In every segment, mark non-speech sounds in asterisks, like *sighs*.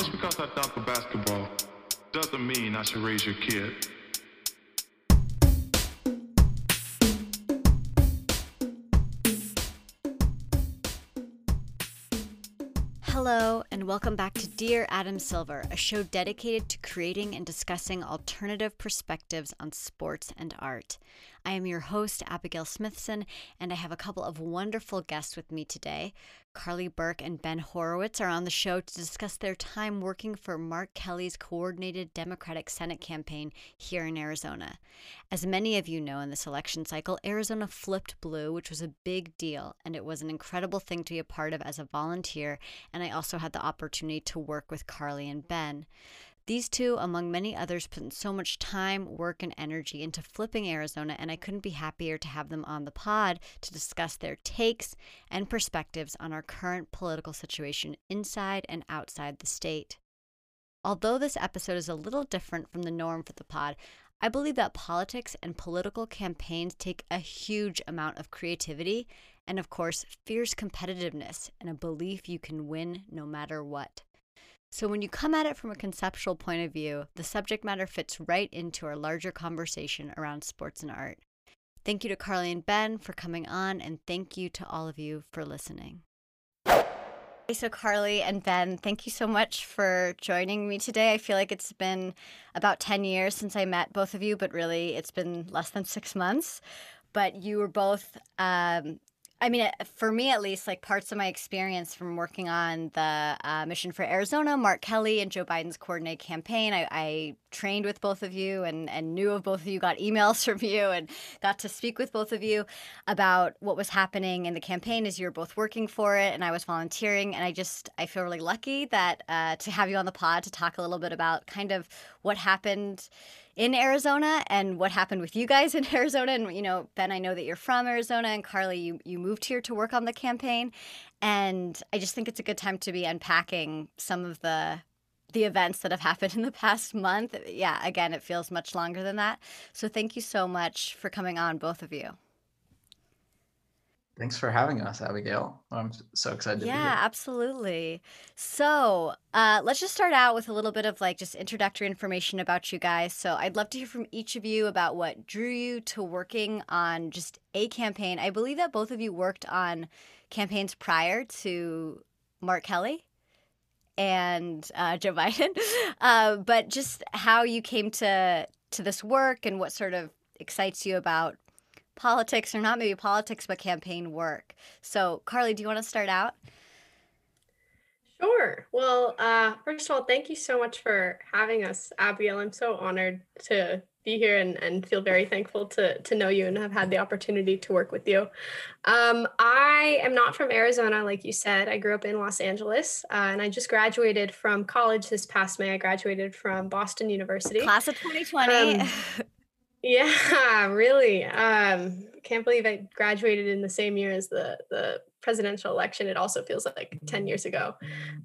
Just because I dunk a basketball doesn't mean I should raise your kid. Hello, and welcome back to Dear Adam Silver, a show dedicated to creating and discussing alternative perspectives on sports and art. I am your host, Abigail Smithson, and I have a couple of wonderful guests with me today. Carly Burke and Ben Horowitz are on the show to discuss their time working for Mark Kelly's coordinated Democratic Senate campaign here in Arizona. As many of you know, in this election cycle, Arizona flipped blue, which was a big deal, and it was an incredible thing to be a part of as a volunteer. And I also had the opportunity to work with Carly and Ben. These two, among many others, put so much time, work, and energy into flipping Arizona, and I couldn't be happier to have them on the pod to discuss their takes and perspectives on our current political situation inside and outside the state. Although this episode is a little different from the norm for the pod, I believe that politics and political campaigns take a huge amount of creativity and, of course, fierce competitiveness and a belief you can win no matter what. So, when you come at it from a conceptual point of view, the subject matter fits right into our larger conversation around sports and art. Thank you to Carly and Ben for coming on, and thank you to all of you for listening. So, Carly and Ben, thank you so much for joining me today. I feel like it's been about 10 years since I met both of you, but really it's been less than six months. But you were both um, I mean, uh, for me at least, like parts of my experience from working on the uh, mission for Arizona, Mark Kelly and Joe Biden's coordinated campaign, I, I, trained with both of you and, and knew of both of you, got emails *laughs* from you, and got to speak with both of you about what was happening in the campaign as you were both working for it, and I was volunteering. And I just, I feel really lucky that uh, to have you on the pod to talk a little bit about kind of what happened in Arizona and what happened with you guys in *laughs* Arizona. And, you know, Ben, I know that you're from Arizona, and Carly, you, you moved here to work on the campaign. And I just think it's a good time to be unpacking some of the the events that have *laughs* happened in the past month. Yeah, again, it feels much longer than that. So thank you so much for coming on, both of you. Thanks for having us, Abigail. I'm so excited to yeah, be here. Yeah, absolutely. So uh, let's just start out with a little bit of like just introductory information about you guys. So I'd love to hear from each of you about what drew you to working on just a campaign. I believe that both of you worked on campaigns prior to Mark Kelly and uh, Joe *laughs* Biden, uh, but just how you came to to this work and what sort of excites you about politics or not maybe politics but campaign work so carly do you want to start out sure well uh, first of all thank you so much for having us abigail i'm so honored to be here and, and feel very thankful to, to know you and have had the opportunity to work with you. Um, I am not from Arizona, like you said. I grew up in Los Angeles uh, and I just graduated from college this past May. I graduated from Boston University. Class of 2020. Um, *laughs* Yeah, *laughs* really. Um, can't believe I graduated in the same year as the the presidential election. It also feels like 10 years ago.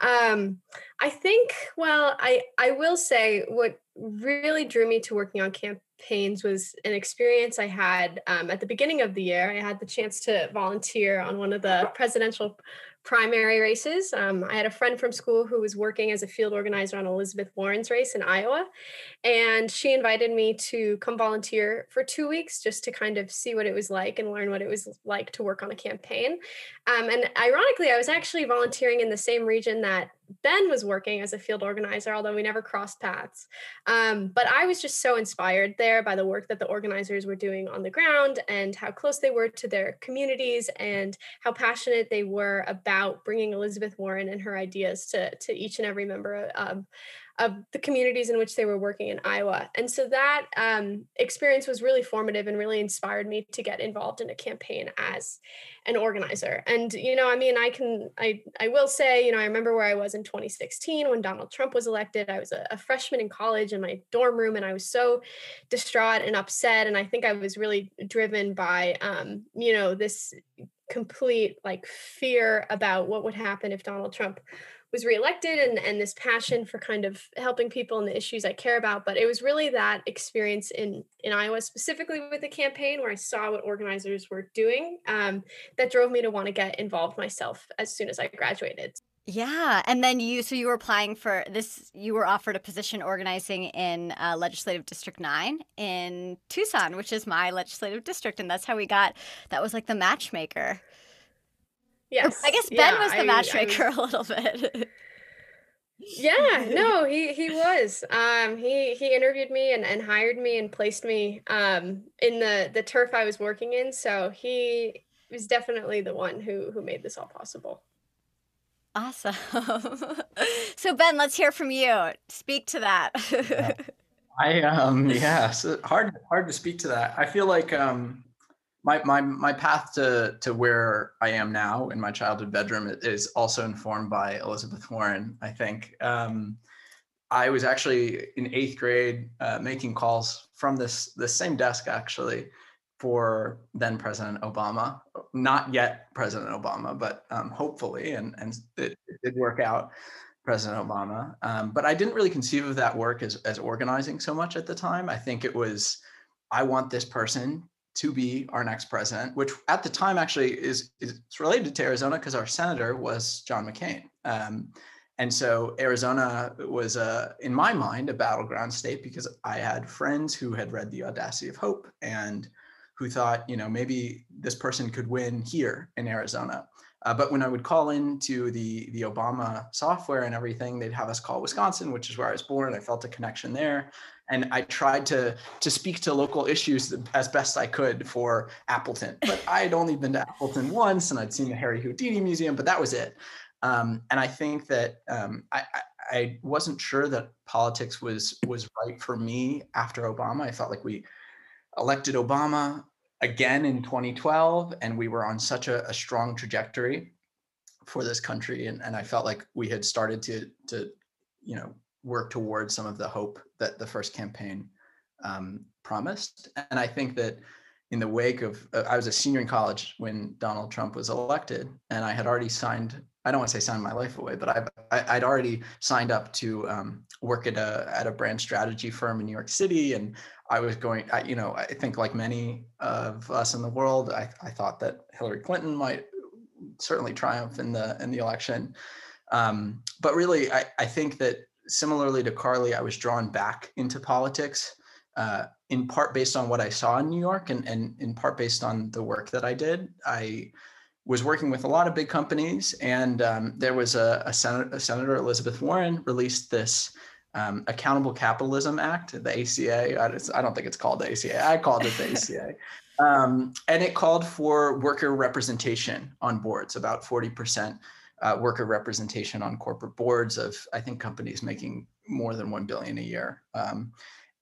Um, I think, well, I, I will say what really drew me to working on campaigns was an experience I had um, at the beginning of the year. I had the chance to volunteer on one of the presidential primary races. Um, I had a friend from school who was working as a field organizer on Elizabeth Warren's race in Iowa. And she invited me to come volunteer for two weeks just to kind of see what it was like and learn what it was like to work on a campaign. Um, and ironically, I was actually volunteering in the same region that Ben was working as a field organizer, although we never crossed paths. Um, but I was just so inspired there by the work that the organizers were doing on the ground and how close they were to their communities and how passionate they were about bringing Elizabeth Warren and her ideas to, to each and every member of, of the communities in which they were working in Iowa. And so that um, experience was really formative and really inspired me to get involved in a campaign as an organizer. And, you know, I mean, I can, I, I will say, you know, I remember where I was in 2016 when Donald Trump was elected. I was a, a freshman in college in my dorm room and I was so distraught and upset. And I think I was really driven by, um, you know, this complete like fear about what would happen if Donald Trump was reelected and, and this passion for kind of helping people and the issues I care about. But it was really that experience in, in Iowa, specifically with the campaign, where I saw what organizers were doing um, that drove me to want to get involved myself as soon as I graduated. Yeah, and then you so you were applying for this. You were offered a position organizing in uh, Legislative District Nine in Tucson, which is my legislative district, and that's how we got. That was like the matchmaker. Yes, I guess Ben yeah, was the I- I matchmaker was- *laughs* a little bit. yeah *laughs* no he he was um he he interviewed me and, and hired me and placed me um in the the turf i was working in so he was definitely the one who who made this all possible awesome. *laughs* so Ben, let's hear from you. Speak to that. I um yeah, so hard hard to speak to that. I feel like um my my my path to to where I am now in my childhood bedroom is also informed by Elizabeth Warren. I think um, I was actually in eighth grade uh, making calls from this this same desk actually for then President Obama, not yet President Obama, but um, hopefully, and and it, it did work out. President Obama. Um, but I didn't really conceive of that work as, as organizing so much at the time. I think it was, I want this person to be our next president, which at the time actually is, is related to Arizona because our senator was John McCain. Um, and so Arizona was, uh, in my mind, a battleground state because I had friends who had read The Audacity of Hope and who thought, you know, maybe this person could win here in Arizona. Uh, but when I would call into the the Obama software and everything, they'd have us call Wisconsin, which is where I was born. I felt a connection there, and I tried to to speak to local issues as best I could for Appleton. But I had only been to Appleton once, and I'd seen the Harry Houdini Museum, but that was it. Um, and I think that um, I, I I wasn't sure that politics was was right for me after Obama. I felt like we elected Obama again in 2012 and we were on such a, a strong trajectory for this country and, and i felt like we had started to to you know work towards some of the hope that the first campaign um, promised. And i think that in the wake of uh, i was a senior in college when donald trump was elected and i had already signed i don't want to say signed my life away but I've, I, i'd already signed up to um, work at a at a brand strategy firm in new york city and I was going, I, you know, I think like many of us in the world, I, I thought that Hillary Clinton might certainly triumph in the in the election. Um, but really, I, I think that similarly to Carly, I was drawn back into politics uh, in part based on what I saw in New York and, and in part based on the work that I did. I was working with a lot of big companies, and um, there was a, a, Senator, a Senator Elizabeth Warren released this um, Accountable Capitalism Act, the ACA. I, just- I don't think it's called the ACA. I called it the *laughs* ACA. Um, and it called for worker representation on boards, about 40% uh, worker representation on corporate boards of, I think, companies making more than 1 billion a year. Um,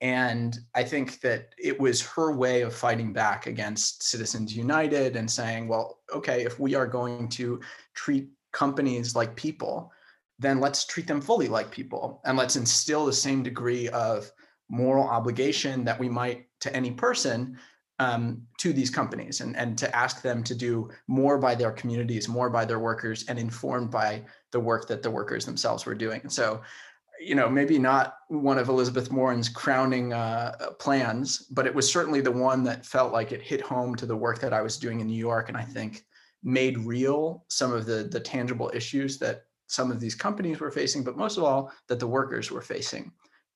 and I think that it was her way of fighting back against Citizens United and saying, well, okay, if we are going to treat companies like people, then let's treat them fully like people and let's instill the same degree of moral obligation that we might to any person um, to these companies and, and to ask them to do more by their communities, more by their workers, and informed by the work that the workers themselves were doing. And so, you know, maybe not one of Elizabeth Warren's crowning uh, plans, but it was certainly the one that felt like it hit home to the work that I was doing in New York. And I think made real some of the, the tangible issues that some of these companies were facing, but most of all, that the workers were facing.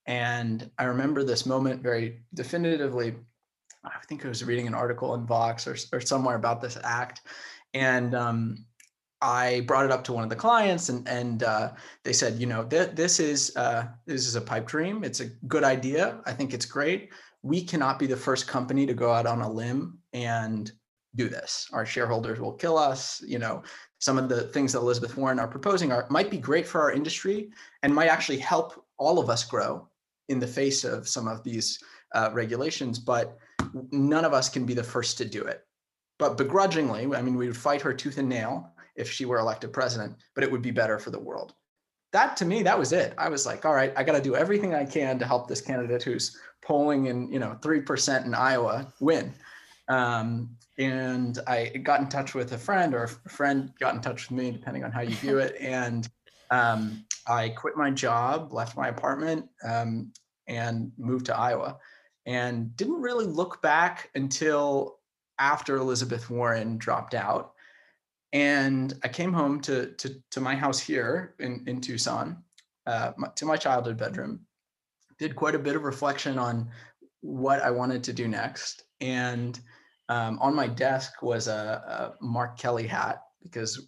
And I remember this moment very definitively. I think I was reading an article in Vox or, or somewhere about this act. And um, I brought it up to one of the clients, and and uh, they said, you know, th- this is uh, this is a pipe dream. It's a good idea. I think it's great. We cannot be the first company to go out on a limb and do this. Our shareholders will kill us. You know, some of the things that Elizabeth Warren are proposing are might be great for our industry and might actually help all of us grow in the face of some of these uh, regulations, but none of us can be the first to do it. But begrudgingly, I mean, we would fight her tooth and nail if she were elected president, but it would be better for the world. That to me, that was it. I was like, all right, I got to do everything I can to help this candidate who's polling in, you know, 3% in Iowa win. Um, and I got in touch with a friend or a friend got in touch with me, depending on how you view it. *laughs* And um, I quit my job, left my apartment, um, and moved to Iowa. And didn't really look back until after Elizabeth Warren dropped out. And I came home to to, to my house here in in Tucson, uh, my, to my childhood bedroom. Did quite a bit of reflection on what I wanted to do next, and um, on my desk was a, a Mark Kelly hat because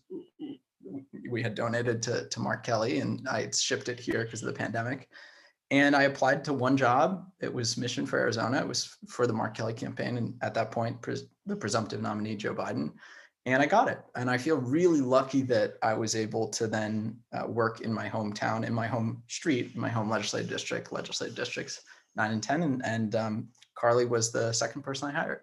we had donated to, to Mark Kelly and I had shipped it here because of the pandemic. And I applied to one job. It was Mission for Arizona. It was for the Mark Kelly campaign. And at that point, pres- the presumptive nominee, Joe Biden. And I got it. And I feel really lucky that I was able to then uh, work in my hometown, in my home street, my home legislative district, legislative districts nine and 10. And, and um, Carly was the second person I hired.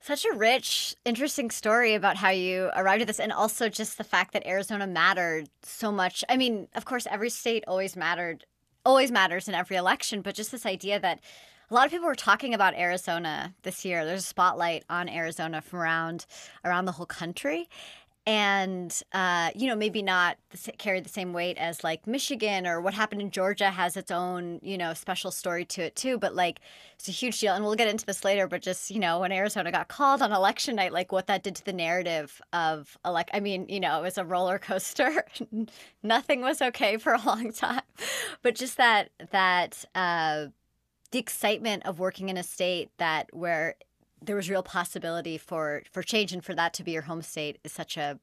Such a rich, interesting story about how you arrived at this, and also just the fact that Arizona mattered so much. I mean, of course, every state always mattered, always matters in every election, but just this idea that a lot of people were talking about Arizona this year. There's a spotlight on Arizona from around around the whole country, and uh, you know maybe not carry the same weight as like Michigan or what happened in Georgia has its own you know special story to it too. But like it's a huge deal, and we'll get into this later. But just you know when Arizona got called on election night, like what that did to the narrative of elect. I mean you know it was a roller coaster. *laughs* Nothing was okay for a long *laughs* time, but just that that. Uh, the excitement of working in a state that where there was real possibility for for change and for that to be your home state is such a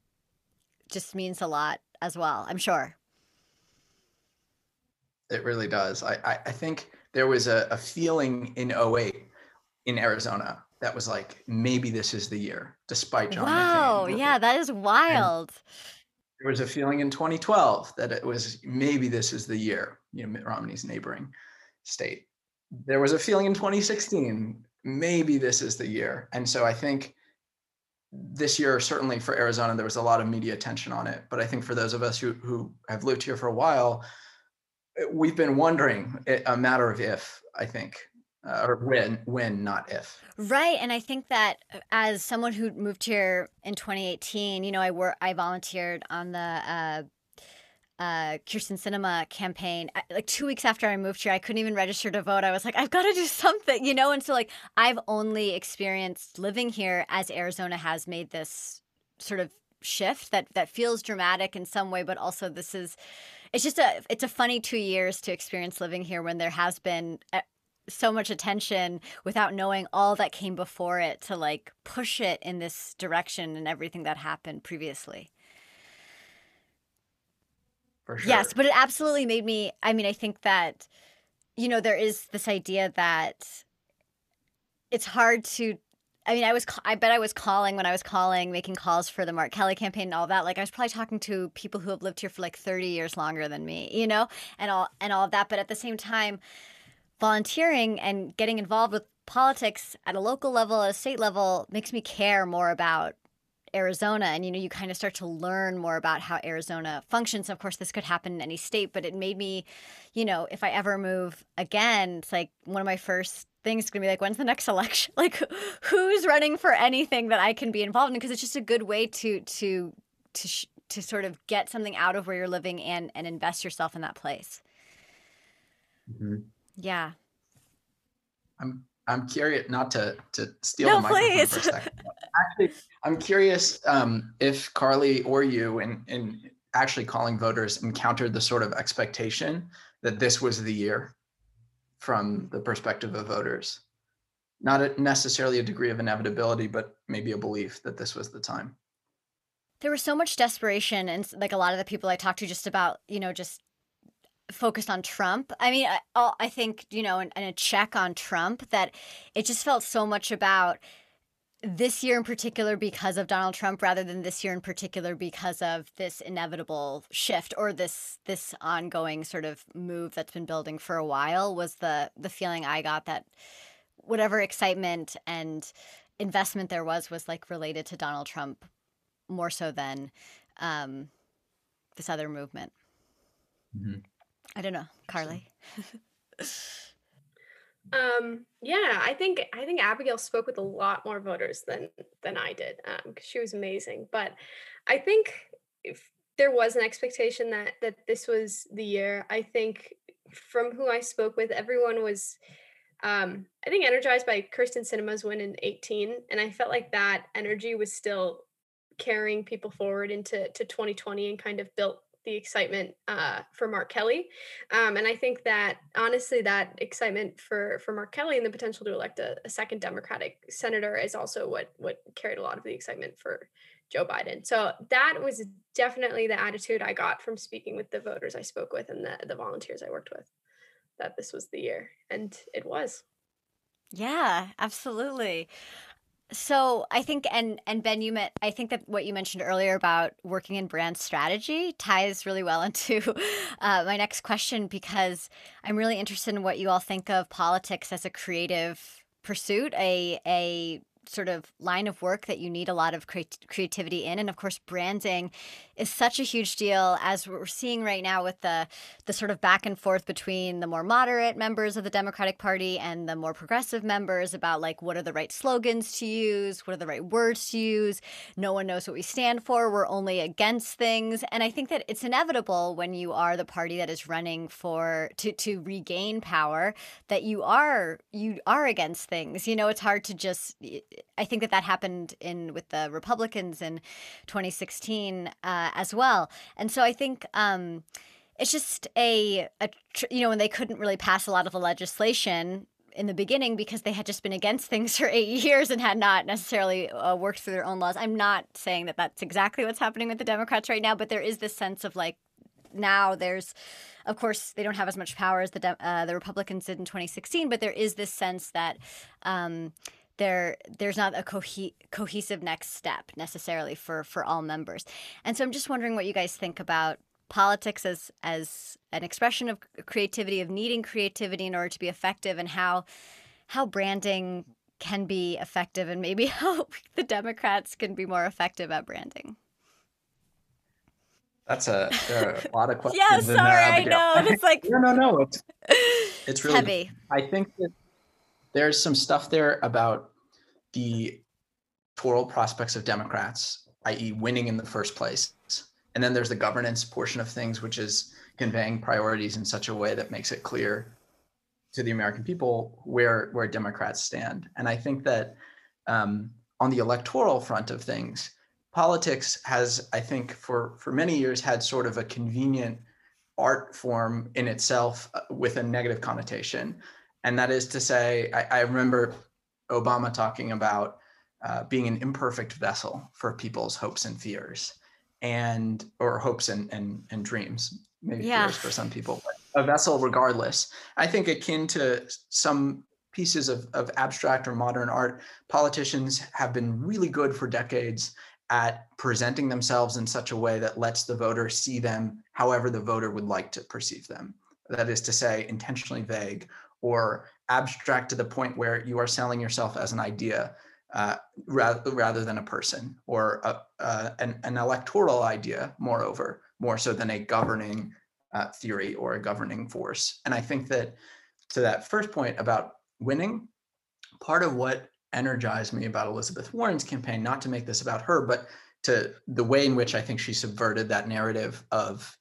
just means a lot as well i'm sure. It really does. I i, I think there was a, a feeling in 08 in arizona that was like maybe this is the year despite john wow McCain. yeah that is wild. and there was a feeling in 2012 that it was maybe this is the year you know mitt romney's neighboring state there was a feeling in 2016 maybe this is the year. And so I think this year, certainly for Arizona, there was a lot of media attention on it. But I think for those of us who, who have lived here for a while, we've been wondering a matter of if, I think, uh, or when, when, not if. Right, and I think that uh, as someone who moved here in 2018, you know, I work, I volunteered on the uh, uh, Kyrsten Sinema campaign. I, like two weeks after I moved here, I couldn't even register to vote. I was like, I've got to do *laughs* something, you know? And so, like, I've only experienced living here as Arizona has made this sort of shift that that feels dramatic in some way but also this is it's just a it's a funny 2 years to experience living here when there has been uh, so much attention without knowing all that came before it to like push it in this direction and everything that happened previously for sure. Yes, but it absolutely made me. I mean, I think that, you know, there is this idea that it's hard to. I mean, I was. I bet I was calling when I was calling, making calls for the Mark Kelly campaign and all that. Like, I was probably talking to people who have lived here for like thirty years longer than me, you know, and all and all of that. But at the same time, volunteering and getting involved with politics at a local level, a state level, makes me care more about Arizona and you know you kind of start to learn more about how Arizona functions. Of course, this could happen in any state, but it made me, you know, if I ever move again, it's like one of my first things is going to be like when's the next *laughs* election? Like who's running for anything that I can be involved in because it's just a good way to to to sh- to sort of get something out of where you're living and and invest yourself in that place. Mm-hmm. Yeah. I'm I'm curious not to to steal no, the microphone please. for a second. Actually, I'm curious um, if Carly or you, in in actually calling voters, encountered the sort of expectation that this was the year from the perspective of voters. Not a, necessarily a degree of inevitability, but maybe a belief that this was the time. There was so much desperation, and like a lot of the people I talked to, just about you know just focused on Trump. I mean, I, I think, you know, and, a check on Trump that it just felt so much about this year in particular because of Donald Trump rather than this year in particular because of this inevitable shift or this this ongoing sort of move that's been building for a while was the the feeling I got that whatever excitement and investment there was was like related to Donald Trump more so than um, this other movement. Mm-hmm. I don't know, Carly. um yeah i think i think abigail spoke with a lot more voters than than i did um because she was amazing but i think if there was an expectation that that this was the year i think from who i spoke with everyone was um i think energized by Kyrsten Sinema's win in 18 and i felt like that energy was still carrying people forward into to 2020 and kind of built the excitement uh, for Mark Kelly. Um, and I think that honestly, that excitement for for Mark Kelly and the potential to elect a, a, second Democratic senator is also what what carried a lot of the excitement for Joe Biden. So that was definitely the attitude I got from speaking with the voters I spoke with and the the volunteers I worked with. That this was the year, and it was. Yeah, absolutely. So I think, and and Ben, you meant I think that what you mentioned earlier about working in brand strategy ties really well *laughs* into uh, my next question because I'm really interested in what you all think of politics as a creative pursuit, a a sort of line of work that you need a lot of creativity in and of course branding is such a huge deal as we're seeing right now with the the sort of back and forth between the more moderate members of the Democratic Party and the more progressive members about like what are the right slogans to use, what are the right words to use. No one knows what we stand for. We're only against things. And I think that it's inevitable when you are the party that is running for to to regain power that you are you are against things. You know, it's hard to just I think that that happened in with the Republicans in 2016. Uh, uh, as well. And so I think um, it's just a, a tr- you know when they couldn't really pass a lot of the legislation in the beginning because they had just been against *laughs* things for eight years and had not necessarily uh, worked through their own laws. I'm not saying that that's exactly what's happening with the Democrats right now, but there is this sense of like now there's of course they don't have as much power as the uh, the Republicans did in 2016, but there is this sense that um, there there's not a cohe- cohesive next step necessarily for for all members and so i'm just wondering what you guys think about politics as as an expression of creativity of needing creativity in order to be effective and how how branding can be effective and maybe *laughs* how the democrats can be more effective at branding that's a, a lot of *laughs* questions. yeah, sorry, I know. It's *laughs* like no, no, no. It's, it's really heavy. I think that there's some stuff there about the electoral prospects of Democrats, i.e., winning in the first place. And then there's the governance portion of things, which is conveying priorities in such a way that makes it clear to the American people where where Democrats stand. And I think that um, on the electoral front of things, politics has, I think, for for many years had sort of a convenient art form in itself uh, with a negative connotation. And that is to say, I, I remember Obama talking about uh, being an imperfect vessel for people's hopes and fears and or hopes and and, and dreams. Maybe yeah. fears for some people but a vessel regardless. I think akin to some pieces of, of abstract or modern art politicians have been really good for decades at presenting themselves in such a way that lets the voter see them however the voter would like to perceive them. That is to say intentionally vague or abstract to the point where you are selling yourself as an idea uh, rather, rather than a person or a, uh, an, an, electoral idea, moreover, more so than a governing uh, theory or a governing force. And I think that to that first point about winning, part of what energized me about Elizabeth Warren's campaign, not to make this about her, but to the way in which I think she subverted that narrative of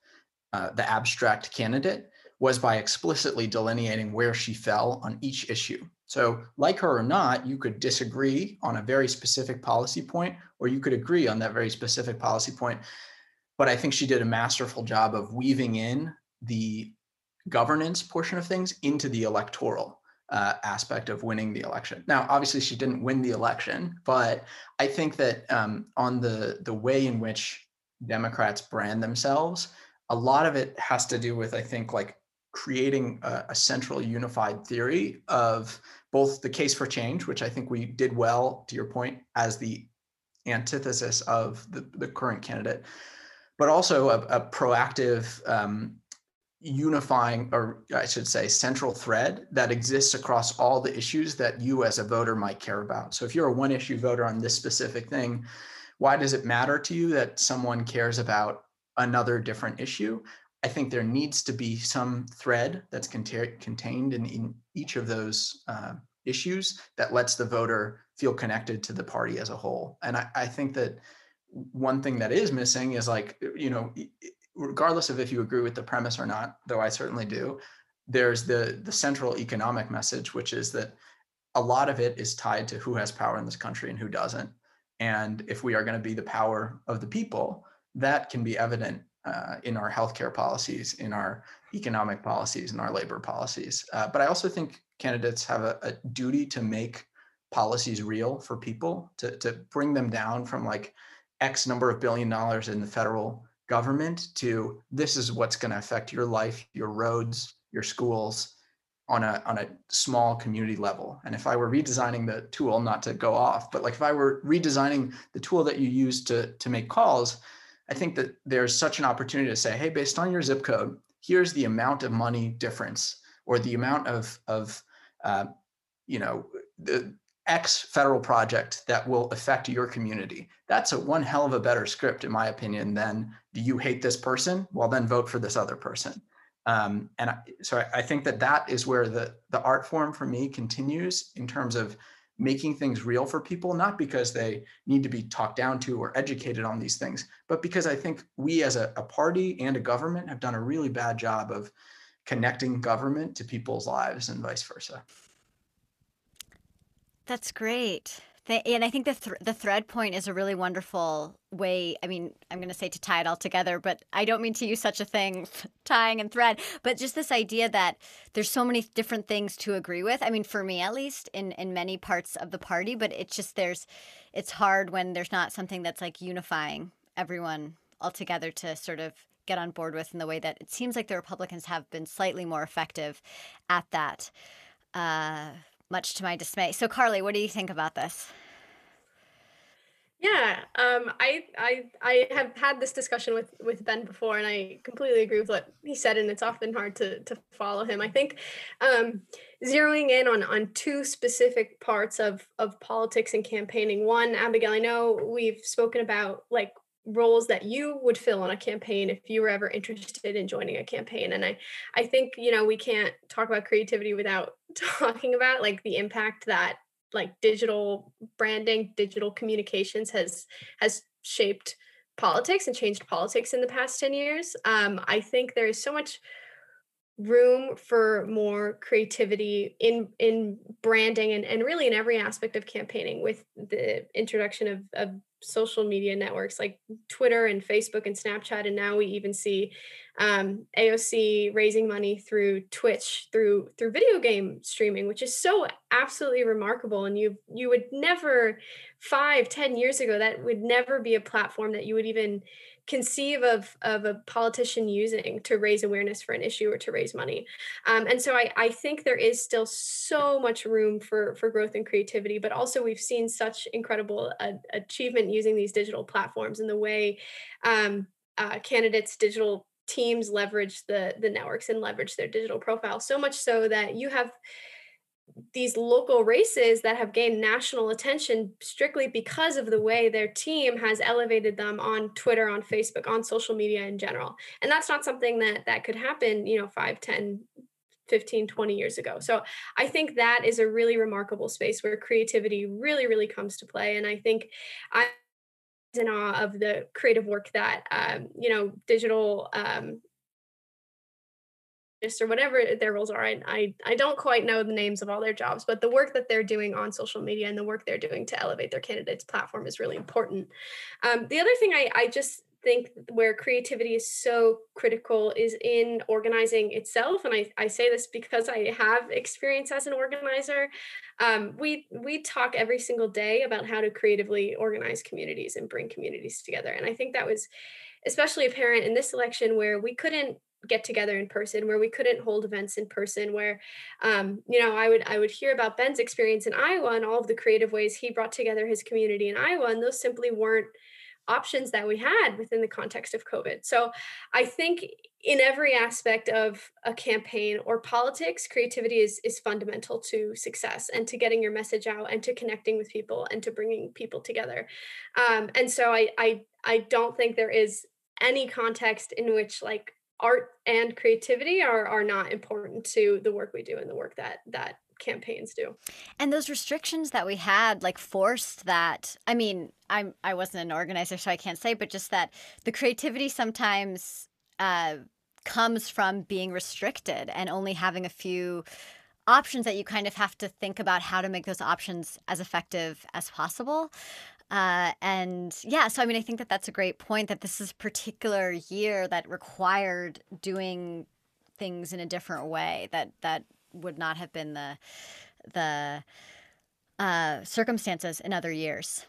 uh, the abstract candidate was by explicitly delineating where she fell on each issue. So, like her or not, you could disagree on a very specific policy point, or you could agree on that very specific policy point. But I think she did a masterful job of weaving in the governance portion of things into the electoral uh, aspect of winning the election. Now, obviously, she didn't win the election, but I think that um, on the the way in which Democrats brand themselves, a lot of it has to do with, I think, like creating a, a, central unified theory of both the case for change, which I think we did well, to your point, as the antithesis of the, the current candidate, but also a, a proactive um, unifying, or I should say, central thread that exists across all the issues that you as a voter might care about. So if you're a one issue voter on this specific thing, why does it matter to you that someone cares about another different issue? I think there needs to be some thread that's contained in, in, each of those uh, issues that lets the voter feel connected to the party as a whole. And I, I think that one thing that is missing is like, you know, regardless of if you agree with the premise or not, though I certainly do, there's the the central economic message, which is that a lot of it is tied to who has power in this country and who doesn't. And if we are going to be the power of the people, that can be evident uh, in our healthcare policies, in our economic policies, in our labor policies. Uh, but I also think candidates have a, a, duty to make policies real for people, to, to bring them down from like X number of billion dollars in the federal government to this is what's going to affect your life, your roads, your schools on a on a small community level. And if I were redesigning the tool, not to go off, but like if I were redesigning the tool that you use to to make calls, I think that there's such an opportunity to say, hey, based on your zip code, here's the amount of money difference or the amount of of uh, you know the X federal project that will affect your community. That's a one hell of a better script, in my opinion, than do you hate this person? Well, then vote for this other person. Um, and I, so I, I think that that is where the the art form for me continues in terms of making things real for people, not because they need to be talked down to or educated on these things, but because I think we as a, a and a government have done a really bad job of connecting government to people's lives and vice versa. That's great and I think the th- the thread point is a really wonderful way. I mean, I'm going to say to tie it all together, but I don't mean to use such a thing, *laughs* tying and thread. But just this idea that there's so many different things to agree with. I mean, for me at least, in in many parts of the party, but it's just there's, it's hard when there's not something that's like unifying everyone all together to sort of get on board with in the way that it seems like the Republicans have been slightly more effective at that. Uh, much to my dismay. So, Carly, what do you think about this? Yeah, um, I, I I have had this discussion with with Ben before, and I completely agree with what he said. And it's often hard to to follow him. I think um, zeroing in on on two specific parts of of politics and campaigning. One, Abigail, I know we've spoken about like roles that you would fill on a campaign if you were ever interested in joining a campaign and i i think you know we can't talk about creativity without *laughs* talking about like the impact that like digital branding digital communications has has shaped politics and changed politics in the past 10 years. Um, i think there is so much room for more creativity in in branding and, and really in every aspect of campaigning with the introduction of, of social media networks like Twitter and Facebook and Snapchat. And now we even see um, AOC raising money through Twitch, through through video game streaming, which is so absolutely remarkable. And you you would never five, ten years ago, that would never be a platform that you would even conceive of of a politician using to raise awareness for an issue or to raise money. Um, and so I, I think there is still so much room for for growth and creativity but also we've seen such incredible uh, achievement using these digital platforms and the way um, uh, candidates digital teams leverage the the networks and leverage their digital profile. So much so that you have these local races that have gained national attention strictly because of the way their team has elevated them on twitter on facebook on social media in general. And that's not something that that could happen you know 5 10 15 20 years ago. So i think that is a really remarkable space where creativity really really comes to play. And i think I'm in awe of the creative work that um, you know digital um, or whatever their roles are. I, I, I don't quite know the names of all their jobs, but the work that they're doing on social media and the work they're doing to elevate their candidates platform is really important. Um, the other thing I, I just think where creativity is so critical is in organizing itself and I, I say this because i have experience as an organizer um, we we talk every single day about how to creatively organize communities and bring communities together and i think that was especially apparent in this election where we couldn't get together in person where we couldn't hold events in person where um, you know i would i would hear about ben's experience in iowa and all of the creative ways he brought together his community in iowa and those simply weren't options that we had within the context of covid. So i think in every aspect of a campaign or politics creativity is is fundamental to success and to getting your message out and to connecting with people and to bringing people together. Um, and so i i i don't think there is any context in which like art and creativity are are not important to the work we do and the work that that campaigns do. And those restrictions that we had like forced that I mean, I'm I wasn't an organizer so I can't say but just that the creativity sometimes uh comes from being restricted and only having a few options that you kind of have to think about how to make those options as effective as possible. Uh, and yeah, so I mean, I think that that's a great point that this is a particular year that required doing things in a different way that that would not have been the the uh, circumstances in other years.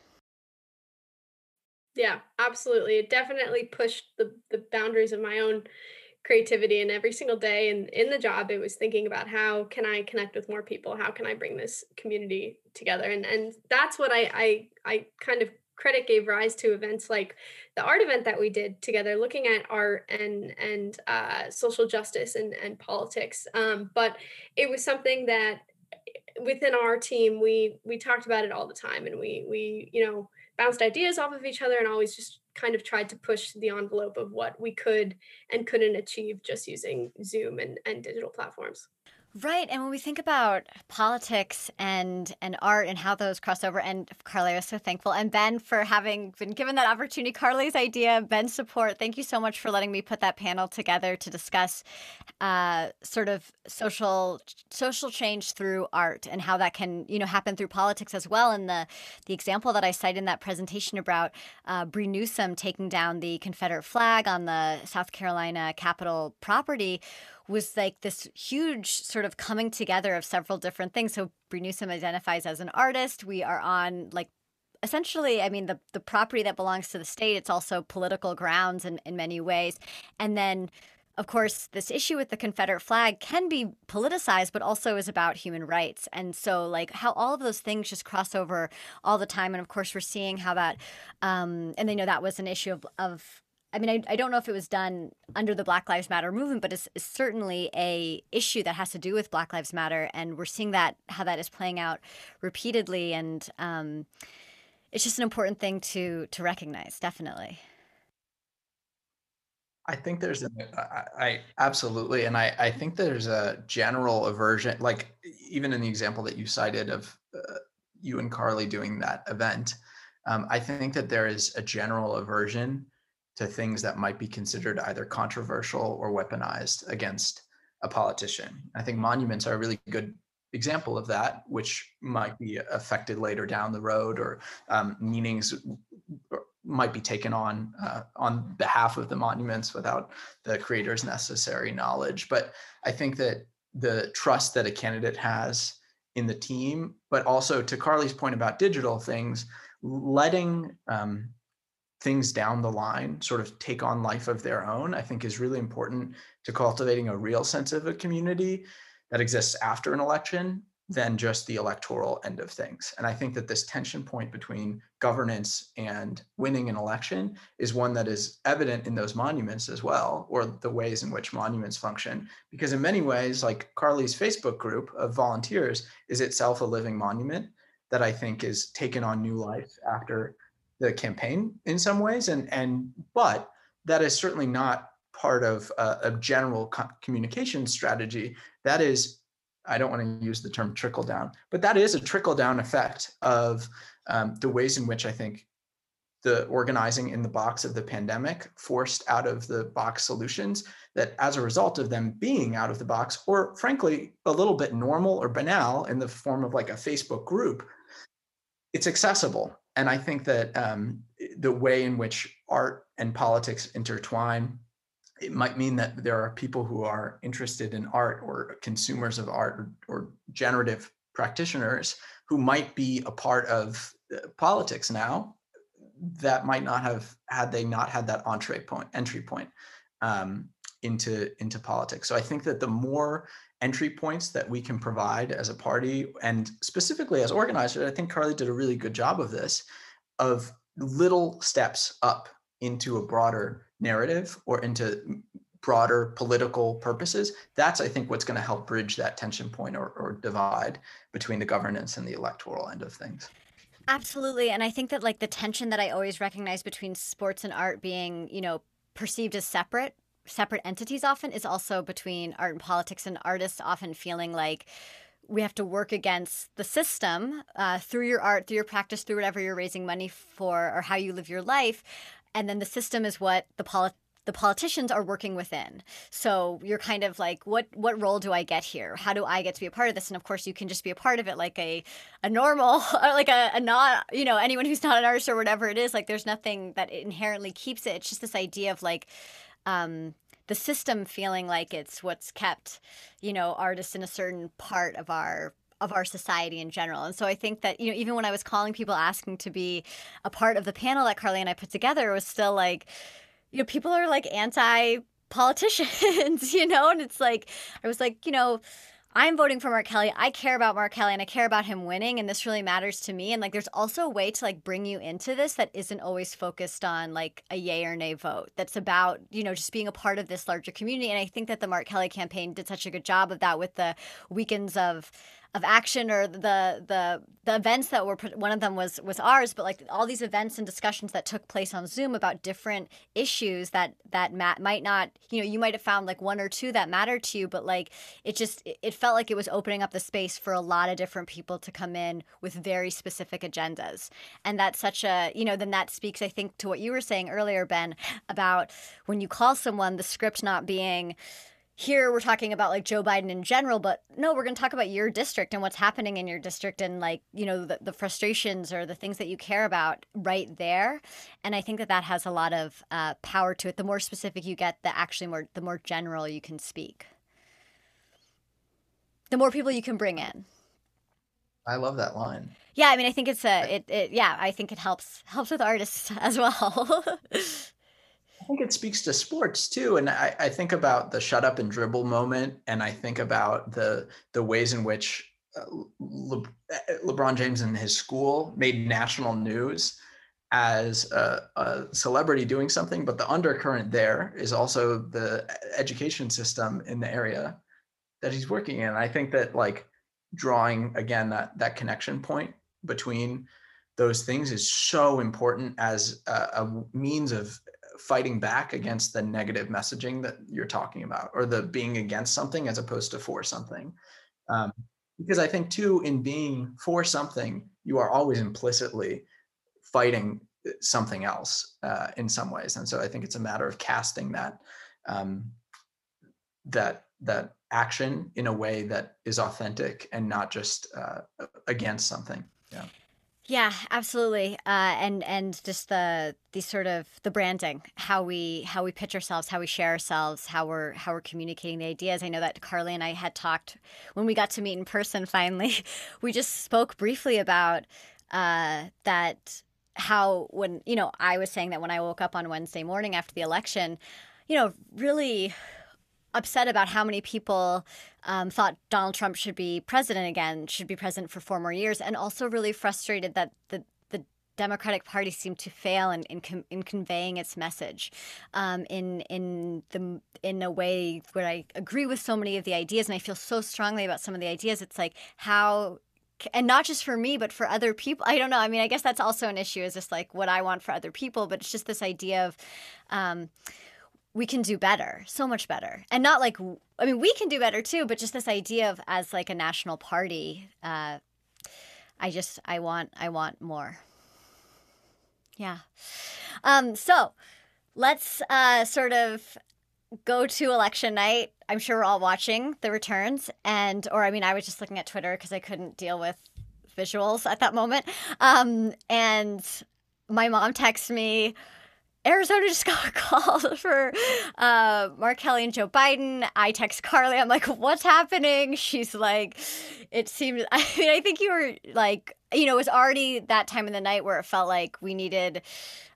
Yeah, absolutely. It definitely pushed the the boundaries of my own creativity and every single day and in the job it was thinking about how can I connect with more people? How can I bring this community together? And and that's what I I I kind of credit gave rise to events like the art event that we did together looking at art and and uh, social justice and and politics um, but it was something that within our team we we talked about it all the time and we we you know bounced ideas off of each other and always just kind of tried to push the envelope of what we could and couldn't achieve just using zoom and, and digital platforms Right. And when we think about politics and and art and how those cross over, and Carly, I was so thankful. And Ben for having been given that opportunity. Carly's idea, Ben's support. Thank you so much for letting me put that panel together to discuss uh, sort of social social change through art and how that can, you know, happen through politics as well. And the the example that I cite in that presentation about uh, Bree Newsome taking down the Confederate flag on the South Carolina Capitol property was like this huge sort of coming together of several different things. So Bree Newsome identifies as an artist. We are on like essentially, I mean, the, the property that belongs to the state, it's also political grounds in, in many ways. And then of course, this issue with the Confederate flag can be politicized, but also is about human rights. And so, like, how all of those things just cross over all the time. And of course, we're seeing how that, um, and they know that was an issue of, of I mean, I, I don't know if it was done under the Black Lives Matter movement, but it's, it's, certainly a issue that has to do with Black Lives Matter, and we're seeing that how that is playing out repeatedly, and um, it's just an important thing to to recognize, definitely. I think there's a, I, absolutely, and I I think there's a general aversion, like even in the example that you cited of uh, you and Carly doing that event. Um, I think that there is a general aversion to things that might be considered either controversial or weaponized against a politician. I think monuments are a really good example of that, which might be affected later down the road, or um, meanings might be taken on uh, on behalf of the monuments without the creator's necessary knowledge. But I think that the trust that a candidate has in the team, but also to Carly's point about digital things, letting um, things down the line sort of take on life of their own, I think is really important to cultivating a real sense of a community that exists after an election than just the electoral end of things. And I think that this tension point between governance and winning an election is one that is evident in those monuments as well, or the ways in which monuments function. Because in many ways, like Carly's Facebook group of volunteers is itself a living monument that I think is taken on new life after the campaign in some ways and and but that is certainly not part of a, a general co- communication strategy. That is i don't want to use the term trickle down but that is a trickle down effect of um, the ways in which i think the organizing in the box of the pandemic forced out of the box solutions that as a result of them being out of the box or frankly a little bit normal or banal in the form of like a facebook group it's accessible and I think that um, the way in which art and politics intertwine, it might mean that there are people who are interested in art or consumers of art or, or generative practitioners who might be a part of uh, politics now that might not have had they not had that entree point entry point um, into into politics. So i think that the more entry points that we can provide as a party and specifically as organizers i think carly did a really good job of this of little steps up into a broader narrative or into broader political purposes. That's i think what's going to help bridge that tension point or, or divide between the governance and the electoral end of things. Absolutely and i think that like the tension that i always recognize between sports and art being you know perceived as separate separate entities often is also between art and politics and artists often feeling like we have to work against the system uh, through your art through your practice through whatever you're raising money for or how you live your life and then the system is what the poli- the politicians are working within. So you're kind of like, what what role do I get here? How do I get to be a part of this? And of course, you can just be a part of it like a a normal, *laughs* like a, a not, you know, anyone who's not an artist or whatever it is. Like there's nothing that inherently keeps it. It's just this idea of like, um, the system feeling like it's what's kept, you know, artists in a certain part of our of our society in general. And so I think that, you know, even when I was calling people asking to be a part of the panel that Carly and I put together, it was still like, you know, people are like anti politicians, *laughs* you know, and it's like, I was like, you know, I'm voting for Mark Kelly. I care about Mark Kelly and I care about him winning and this really matters to me. And like there's also a way to like bring you into this that isn't always focused on like a yay or nay vote. That's about, you know, just being a part of this larger community. And I think that the Mark Kelly campaign did such a good job of that with the weekends of of action or the the the events that were one of them was was ours but like all these events and discussions that took place on zoom about different issues that that Matt might not you know you might have found like one or two that mattered to you but like it just it felt like it was opening up the space for a lot of different people to come in with very specific agendas. And that's such a you know then that speaks i think to what you were saying earlier ben about when you call someone the script not being here we're talking about like Joe Biden in general, but no, we're going to talk about your district and what's happening in your district and like, you know, the, the frustrations or the things that you care about right there. And I think that that has a lot of uh, power to it. The more specific you get, the actually more, the more general you can speak. The more people you can bring in. I love that line. Yeah, I mean, I think it's a, it, it yeah, I think it helps helps with artists *laughs* as well. *laughs* I think it speaks to sports too. And I, I, think about the shut up and dribble moment. And I think about the the ways in which uh, Le, LeBron James and his school made national news as a, a, celebrity doing something. But the undercurrent there is also the education system in the area that he's working in. I think that like drawing again that that connection point between those things is so important as a, a means of fighting back against the negative messaging that you're talking about or the being against something as opposed to for something. Um, because i think too in being for something you are always implicitly fighting something else uh, in some ways. And so i think it's a matter of casting that um, that that action in a way that is authentic and not just uh, against something. Yeah yeah, absolutely. Uh, and and just the the sort of the branding, how we how we pitch ourselves, how we share ourselves, how we're how we're communicating the ideas. I know that Carly and I had talked when we got to meet in person. Finally, *laughs* we just spoke briefly about uh, that how when you know I was saying that when I woke up on Wednesday morning after the election, you know, really upset about how many people um, thought Donald Trump should be president again, should be president for four more years, and also really frustrated that the Democratic Party seemed to fail in in, in conveying its message, um, in in the in a way where I agree with so many of the ideas, and I feel so strongly about some of the ideas. It's like how and not just for me but for other people i don't know i mean i guess that's also an issue is just like what i want for other people but it's just this idea of um, we can do better, so much better. And not like, I mean, we can do better too, but just this idea of as like a national party, uh, I just, I want, I want more. Yeah. Um, so let's uh, sort of go to election night. I'm sure we're all watching the returns. And, or I mean, I was just looking at Twitter because I couldn't deal with visuals at that moment. Um, and my mom texted me, Arizona just *laughs* got a call for uh, Mark Kelly and Joe Biden. I text Carly. I'm like, what's happening? She's like, it seems, *laughs* I mean, I think you were like, you know, it was already that time of the night where it felt like we needed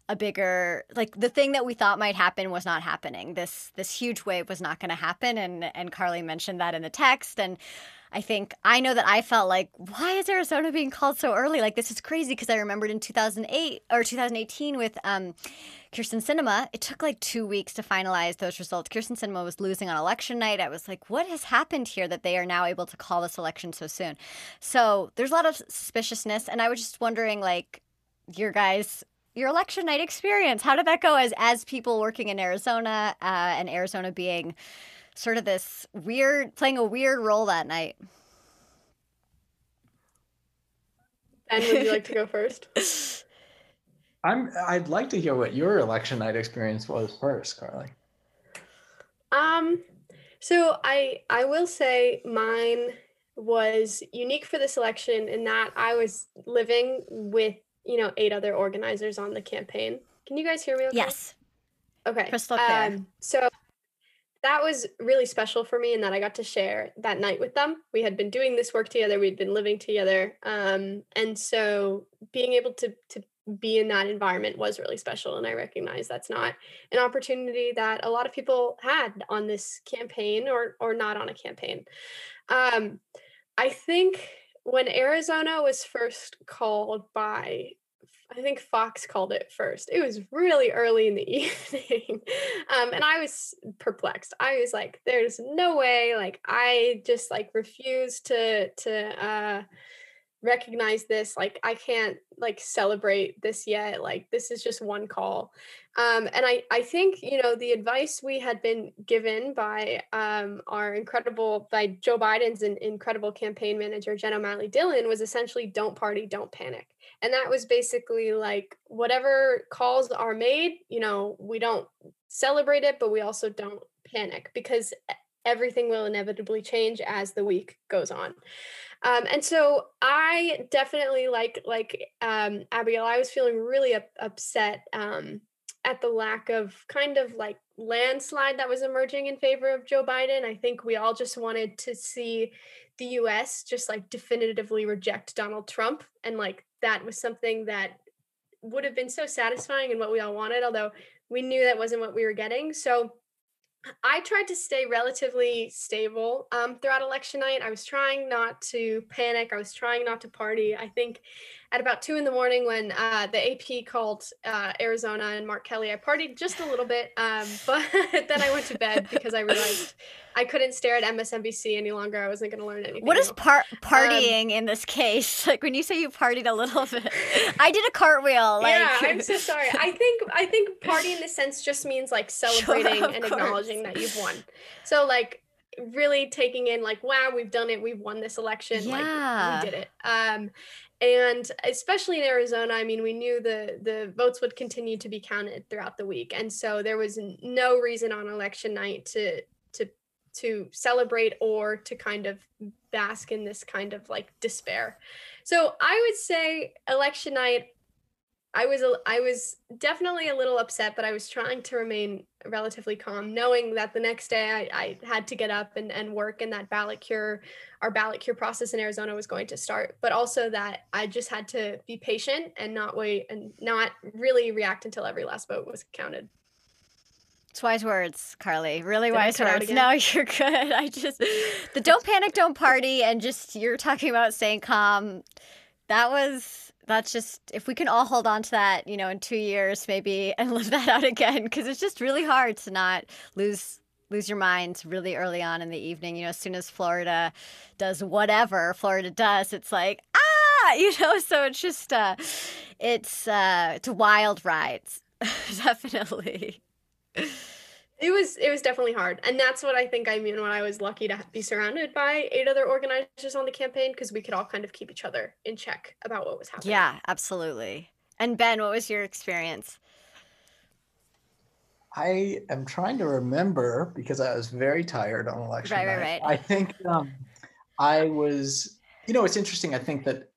a bigger like the thing that we thought might happen was not happening this this huge wave was not going to happen and and carly mentioned that in the text and I think I know that I felt like, why is Arizona being called so early? Like this is crazy because I remembered in 2008 or 2018 with um, Kyrsten Sinema, it took like two weeks to finalize those results. Kyrsten Sinema was losing on election night. I was like, what has happened here that they are now able to call this election so soon? So there's a lot of suspiciousness, and I was just wondering, like, your guys your election night experience how did that go as as people working in arizona uh, and arizona being sort of this weird, playing a weird role that night. And would you like to go *laughs* first? I'm. I'd like to hear what your election night experience was first, Carly. Um, so I I will say mine was unique for this election in that I was living with you know eight other organizers on the campaign. Can you guys hear me? Okay? Yes. Okay. Crystal clear. Um, so that was really special for me in that I got to share that night with them. We had been doing this work together. We'd been living together, um, and so being able to to be in that environment was really special. And I recognize that's not an opportunity that a lot of people had on this campaign or or not on a campaign. Um, I think when Arizona was first called by I think Fox called it first. It was really early in the *laughs* evening. um, and I was perplexed. I was like, there's no way. Like, I just like refuse to, to, uh, recognize this like i can't like celebrate this yet like this is just one call. Um and i i think you know the advice we had been given by um our incredible by joe biden's in, incredible campaign manager jen o'malley dillon was essentially don't party don't panic. And that was basically like whatever calls are made you know we don't celebrate it but we also don't panic because everything will inevitably change as the week goes on um, and so I definitely like like um, Abigail. I was feeling really up, upset um, at the lack of kind of like landslide that was emerging in favor of Joe Biden. I think we all just wanted to see the U.S. just like definitively reject Donald Trump, and like that was something that would have been so satisfying and what we all wanted. Although we knew that wasn't what we were getting. So I tried to stay relatively stable um, throughout election night. I was trying not to panic. I was trying not to party. I think at about two in the morning when uh, the AP called uh, Arizona and Mark Kelly, I partied just a little bit, um, *laughs* but then I went to bed because I realized I couldn't stare at MSNBC any longer. I wasn't going to learn anything. What is par- partying um, in this case? *laughs* Like when you say you partied a little bit, I did a cartwheel. *laughs* Like... Yeah, I'm so sorry. I think I think party in the sense just means like celebrating sure, and course. acknowledging that you've won. So like really taking in like wow we've done it we've won this election yeah. like we did it um and especially in Arizona, I mean, we knew the the votes would continue to be counted throughout the week, and so there was no reason on election night to to to celebrate or to kind of bask in this kind of like despair. So I would say election night I was a, I was definitely a little upset, but I was trying to remain relatively calm, knowing that the next day I, I had to get up and, and work and that ballot cure, our ballot cure process in Arizona was going to start, but also that I just had to be patient and not wait and not really react until every last vote was counted. It's wise words, Carly. Really Did wise words. No, *laughs* you're good. I just the don't panic, don't party, and just you're talking about staying calm. That was that's just if we can all hold on to that, you know, in two years maybe *laughs* and live that out again, because it's just really hard to not lose lose your mind really early on in the evening. You know, as soon as Florida does whatever Florida does, it's like ah, *laughs* you know. So it's just uh, it's uh, it's wild ride, *laughs* definitely. It was it was definitely hard, and that's what I think I mean when I was lucky to be surrounded by eight other organizers on the campaign because we could all kind of keep each other in check about what was happening. Yeah, absolutely. And Ben, what was your experience? I am trying to remember because I was very tired on election right, night. Right, right, I think um, I was. You know, it's interesting. I think that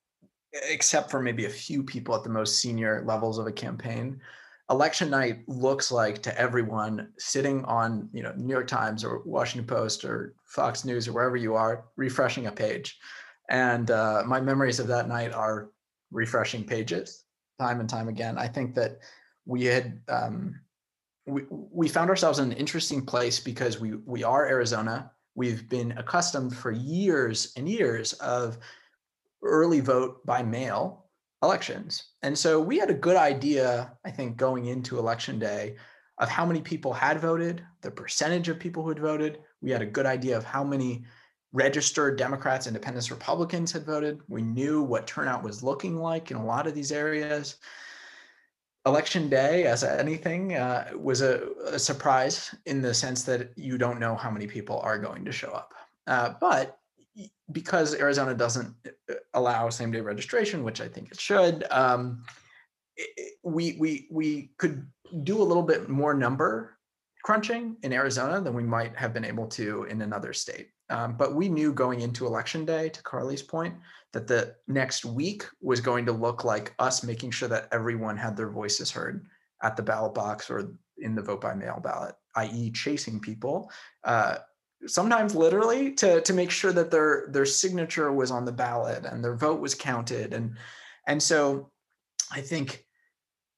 except for maybe a few people at the most senior levels of a campaign, election night looks like to everyone sitting on you know new york times or washington post or fox news or wherever you are refreshing a page. And uh, my memories of that night are refreshing pages time and time again. I think that we had um, we, we found ourselves in an interesting place because we we are arizona. We've been accustomed for years and years of early vote by mail elections. And so we had a good idea, I think, going into election day of how many people had voted, the percentage of people who had voted. We had a good idea of how many registered Democrats, Independents, Republicans had voted. We knew what turnout was looking like in a lot of these areas. Election day, as anything, uh, was a, a, surprise in the sense that you don't know how many people are going to show up. Uh, but because Arizona doesn't uh, allow same day registration, which I think it should, um, we we we could do a little bit more number crunching in Arizona than we might have been able to in another state. Um, but we knew going into election day, to Carly's point, that the next week was going to look like us making sure that everyone had their voices heard at the ballot box or in the vote by mail ballot, i.e., chasing people, uh, sometimes literally to to make sure that their their signature was on the ballot and their vote was counted, and and so I think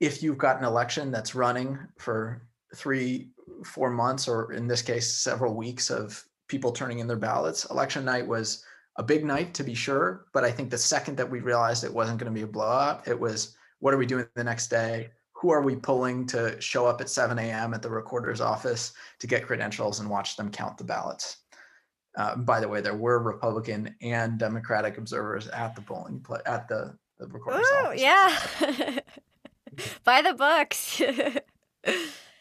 if you've got an election that's running for three, four months, or in this case, several weeks of people turning in their ballots, election night was a big night to be sure. But I think the second that we realized it wasn't going to be a blowout, it was what are we doing the next day? Who are we pulling to show up at 7 a.m. at the recorder's office to get credentials and watch them count the ballots? Uh, by the way, there were Republican and Democratic observers at the polling pla- at the, the recorder's Ooh, office. yeah. *laughs* By the books. *laughs*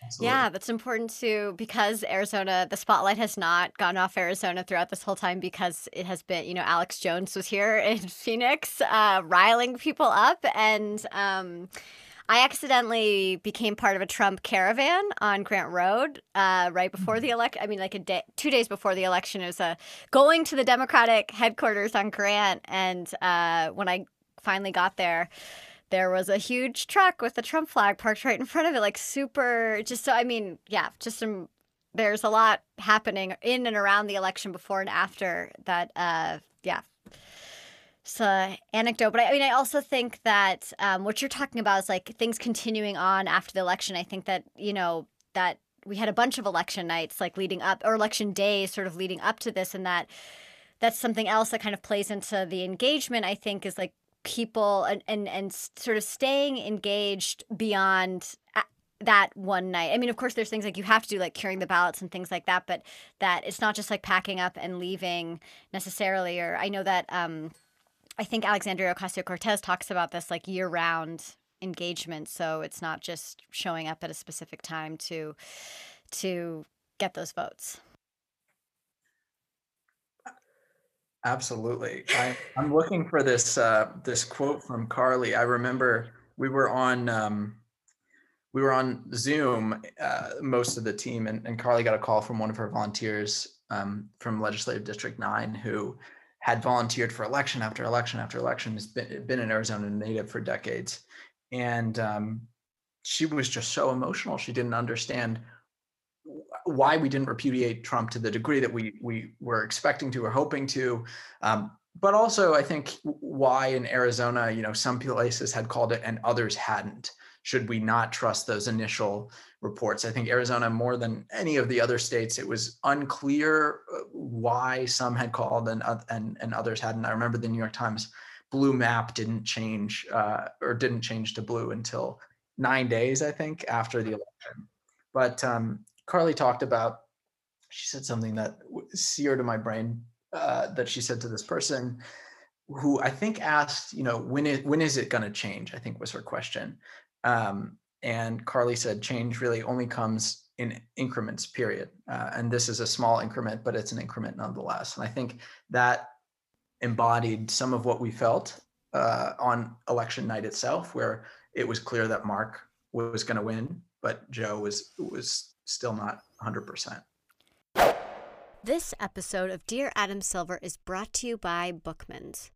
Absolutely. Yeah, that's important too because Arizona, the spotlight has not gone off Arizona throughout this whole time because it has been, you know, Alex Jones was here in *laughs* Phoenix, uh, riling people up. And um, I accidentally became part of a Trump caravan on Grant Road uh, right before the election. I mean, like a day, two days before the election. It was uh, going to the Democratic headquarters on Grant. And uh, when I finally got there, there was a huge truck with the Trump flag parked right in front of it, like super. Just so I mean, yeah, just some. There's a lot happening in and around the election before and after that. Uh, yeah, a anecdote, but I, I mean, I also think that um, what you're talking about is like things continuing on after the election. I think that you know that we had a bunch of election nights, like leading up, or election days, sort of leading up to this, and that that's something else that kind of plays into the engagement. I think is like people and and, and sort of staying engaged beyond that one night. I mean, of course, there's things like you have to do, like carrying the ballots and things like that, but that it's not just like packing up and leaving necessarily. Or I know that um, I think Alexandria Ocasio Cortez talks about this like year round engagement. So it's not just showing up at a specific time to to get those votes. Absolutely. I, I'm looking for this uh, this quote from Carly. I remember we were on um, we were on Zoom, uh, most of the team, and, and Carly got a call from one of her volunteers um, from Legislative District Nine who had volunteered for election after election after election. Has been been an Arizona native for decades, and um, she was just so emotional. She didn't understand why we didn't repudiate Trump to the degree that we we were expecting to or hoping to. Um, but also, I think why in Arizona, you know, some places had called it and others hadn't. Should we not trust those initial reports? I think Arizona, more than any of the other states, it was unclear uh, why some had called and and and others hadn't. I remember the New York Times blue map didn't change uh, or didn't change to blue until nine days, I think, after the election. But um, Carly talked about, she said something that seared to my brain uh, that she said to this person who I think asked, you know, when is, when is it going to change? I think was her question. Um, and Carly said, change really only comes in increments, period. Uh, and this is a small increment, but it's an increment nonetheless. And I think that embodied some of what we felt uh, on election night itself, where it was clear that Mark was going to win, but Joe was was still not 100%. This episode of Dear Adam Silver is brought to you by Bookmans.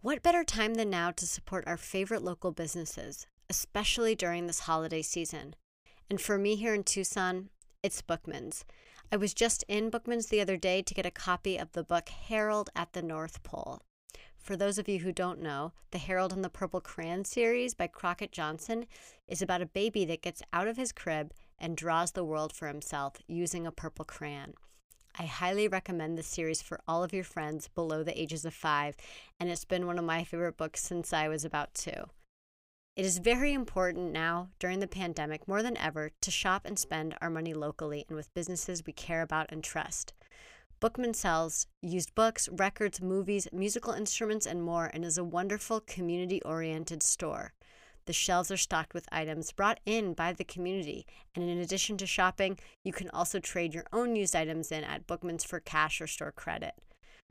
What better time than now to support our favorite local businesses, especially during this holiday season? And for me here in Tucson, it's Bookmans. I was just in Bookmans the other day to get a copy of the book Harold at the North Pole. For those of you who don't know, the Harold and the Purple Crayon series by Crockett Johnson is about a baby that gets out of his crib and draws the world for himself using a purple crayon. I highly recommend this series for all of your friends below the ages of five, and it's been one of my favorite books since I was about two. It is very important now, during the pandemic, more than ever, to shop and spend our money locally and with businesses we care about and trust. Bookman sells used books, records, movies, musical instruments, and more, and is a wonderful community oriented store. The shelves are stocked with items brought in by the community, and in addition to shopping, you can also trade your own used items in at Bookmans for cash or store credit.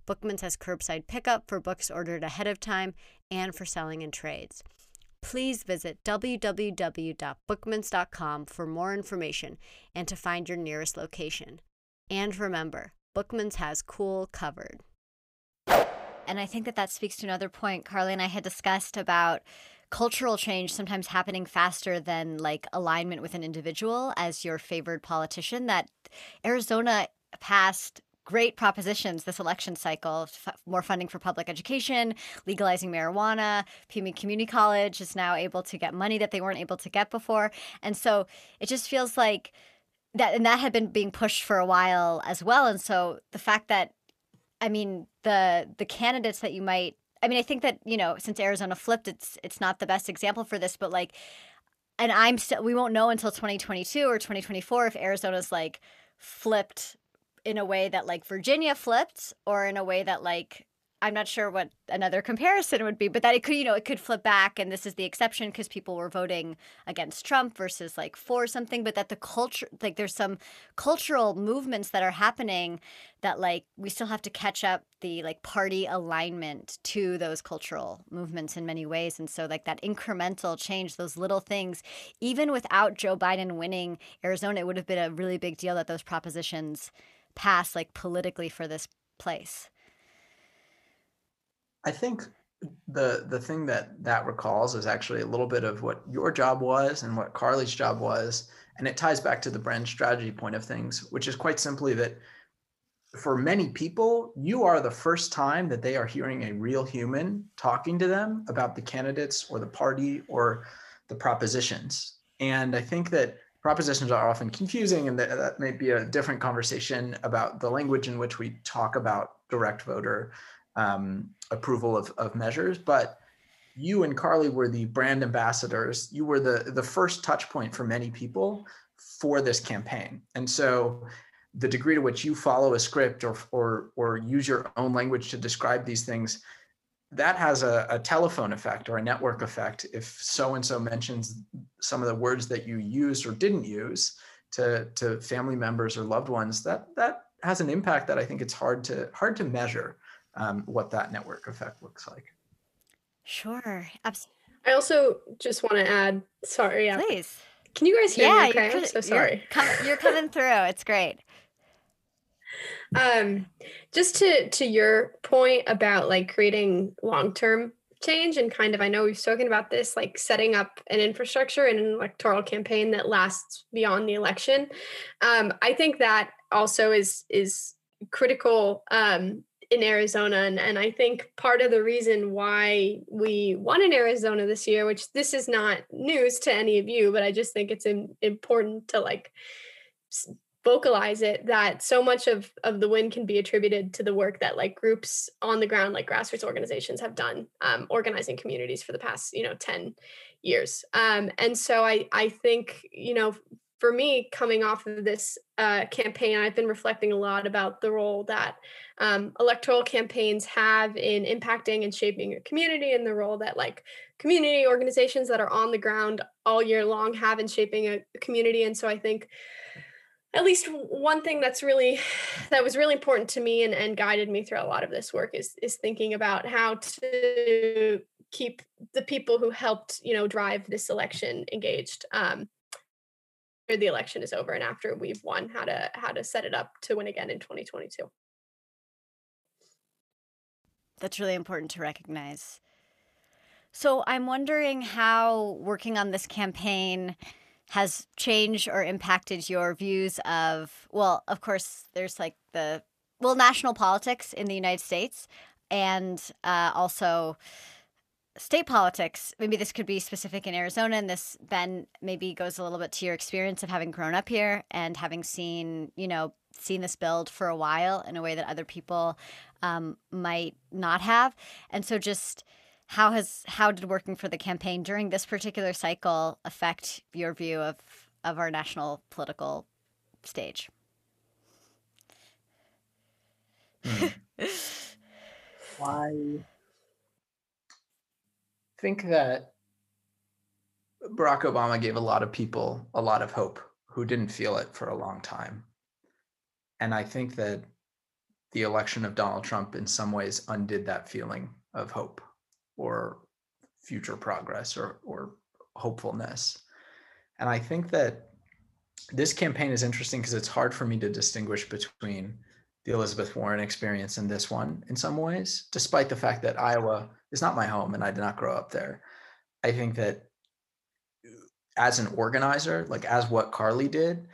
Bookmans has curbside pickup for books ordered ahead of time and for selling in trades. Please visit www.bookmans.com for more information and to find your nearest location. And remember, Bookmans has cool covered. And I think that that speaks to another point Carly and I had discussed about cultural change sometimes happening faster than like alignment with an individual as your favored politician that Arizona passed great propositions this election cycle f- more funding for public education, legalizing marijuana. Pima Community College is now able to get money that they weren't able to get before. And so it just feels like that, and that had been being pushed for a while as well. And so the fact that, I mean, the the candidates that you might I mean, I think that you know, since Arizona flipped, it's it's not the best example for this, but like, and I'm still we won't know until 2022 or 2024 if Arizona's like flipped in a way that like Virginia flipped or in a way that like I'm not sure what another comparison would be, but that it could, you know, it could flip back, and this is the exception because people were voting against Trump versus like for something, but that the culture, like, there's some cultural movements that are happening that like we still have to catch up the like party alignment to those cultural movements in many ways, and so like that incremental change, those little things, even without Joe Biden winning Arizona, it would have been a really big deal that those propositions pass like politically for this place. I think the the thing that that recalls is actually a little bit of what your job was and what Carly's job was, and it ties back to the brand strategy point of things, which is quite simply that for many people, you are the first time that they are hearing a real human talking to them about the candidates or the party or the propositions. And I think that propositions are often confusing, and that, that may be a different conversation about the language in which we talk about direct voter um, approval of, of measures. But you and Carly were the brand ambassadors. You were the, the first touch point for many people for this campaign. And so the degree to which you follow a script or, or, or use your own language to describe these things, that has a, a telephone effect or a network effect. If so-and-so mentions some of the words that you used or didn't use to, to family members or loved ones, that, that has an impact that I think it's hard to, hard to measure um, what that network effect looks like. Sure. Absolutely. I also just want to add, sorry, yeah. Please. Can you guys hear yeah, me? Okay, you're, I'm so sorry. You're, com- you're coming *laughs* through. It's great. Um, just to to your point about like creating long term change and kind of I know we've spoken about this like setting up an infrastructure and an electoral campaign that lasts beyond the election. Um, I think that also is is critical um, in Arizona. And, and I think part of the reason why we won in Arizona this year, which this is not news to any of you, but I just think it's in, important to like vocalize it that so much of of the win can be attributed to the work that like groups on the ground like grassroots organizations have done um, organizing communities for the past you know 10 years. Um, and so i i think you know for me coming off of this uh, campaign i've been reflecting a lot about the role that um, electoral campaigns have in impacting and shaping a community and the role that like community organizations that are on the ground all year long have in shaping a community. And so i think at least one thing that's really *sighs* that was really important to me and, and guided me through a lot of this work is is thinking about how to keep the people who helped you know drive this election engaged um the election is over and after we've won how to how to set it up to win again in 2022 that's really important to recognize. So I'm wondering how working on this campaign has changed or impacted your views of, well, of course, there's like the, well, national politics in the United States and uh, also state politics. Maybe this could be specific in Arizona, and this, Ben, maybe goes a little bit to your experience of having grown up here and having seen, you know, seen this build for a while in a way that other people um, might not have. And so just how has how did working for the campaign during this particular cycle affect your view of of our national political stage? Hmm. I think that Barack Obama gave a lot of people a lot of hope who didn't feel it for a long time. And I think that the election of Donald Trump in some ways undid that feeling of hope or future progress or or hopefulness. And I think that this campaign is interesting because it's hard for me to distinguish between the Elizabeth Warren experience and this one in some ways, despite the fact that Iowa is not my home and I did not grow up there. I think that uh, as an organizer, like as what Carly did,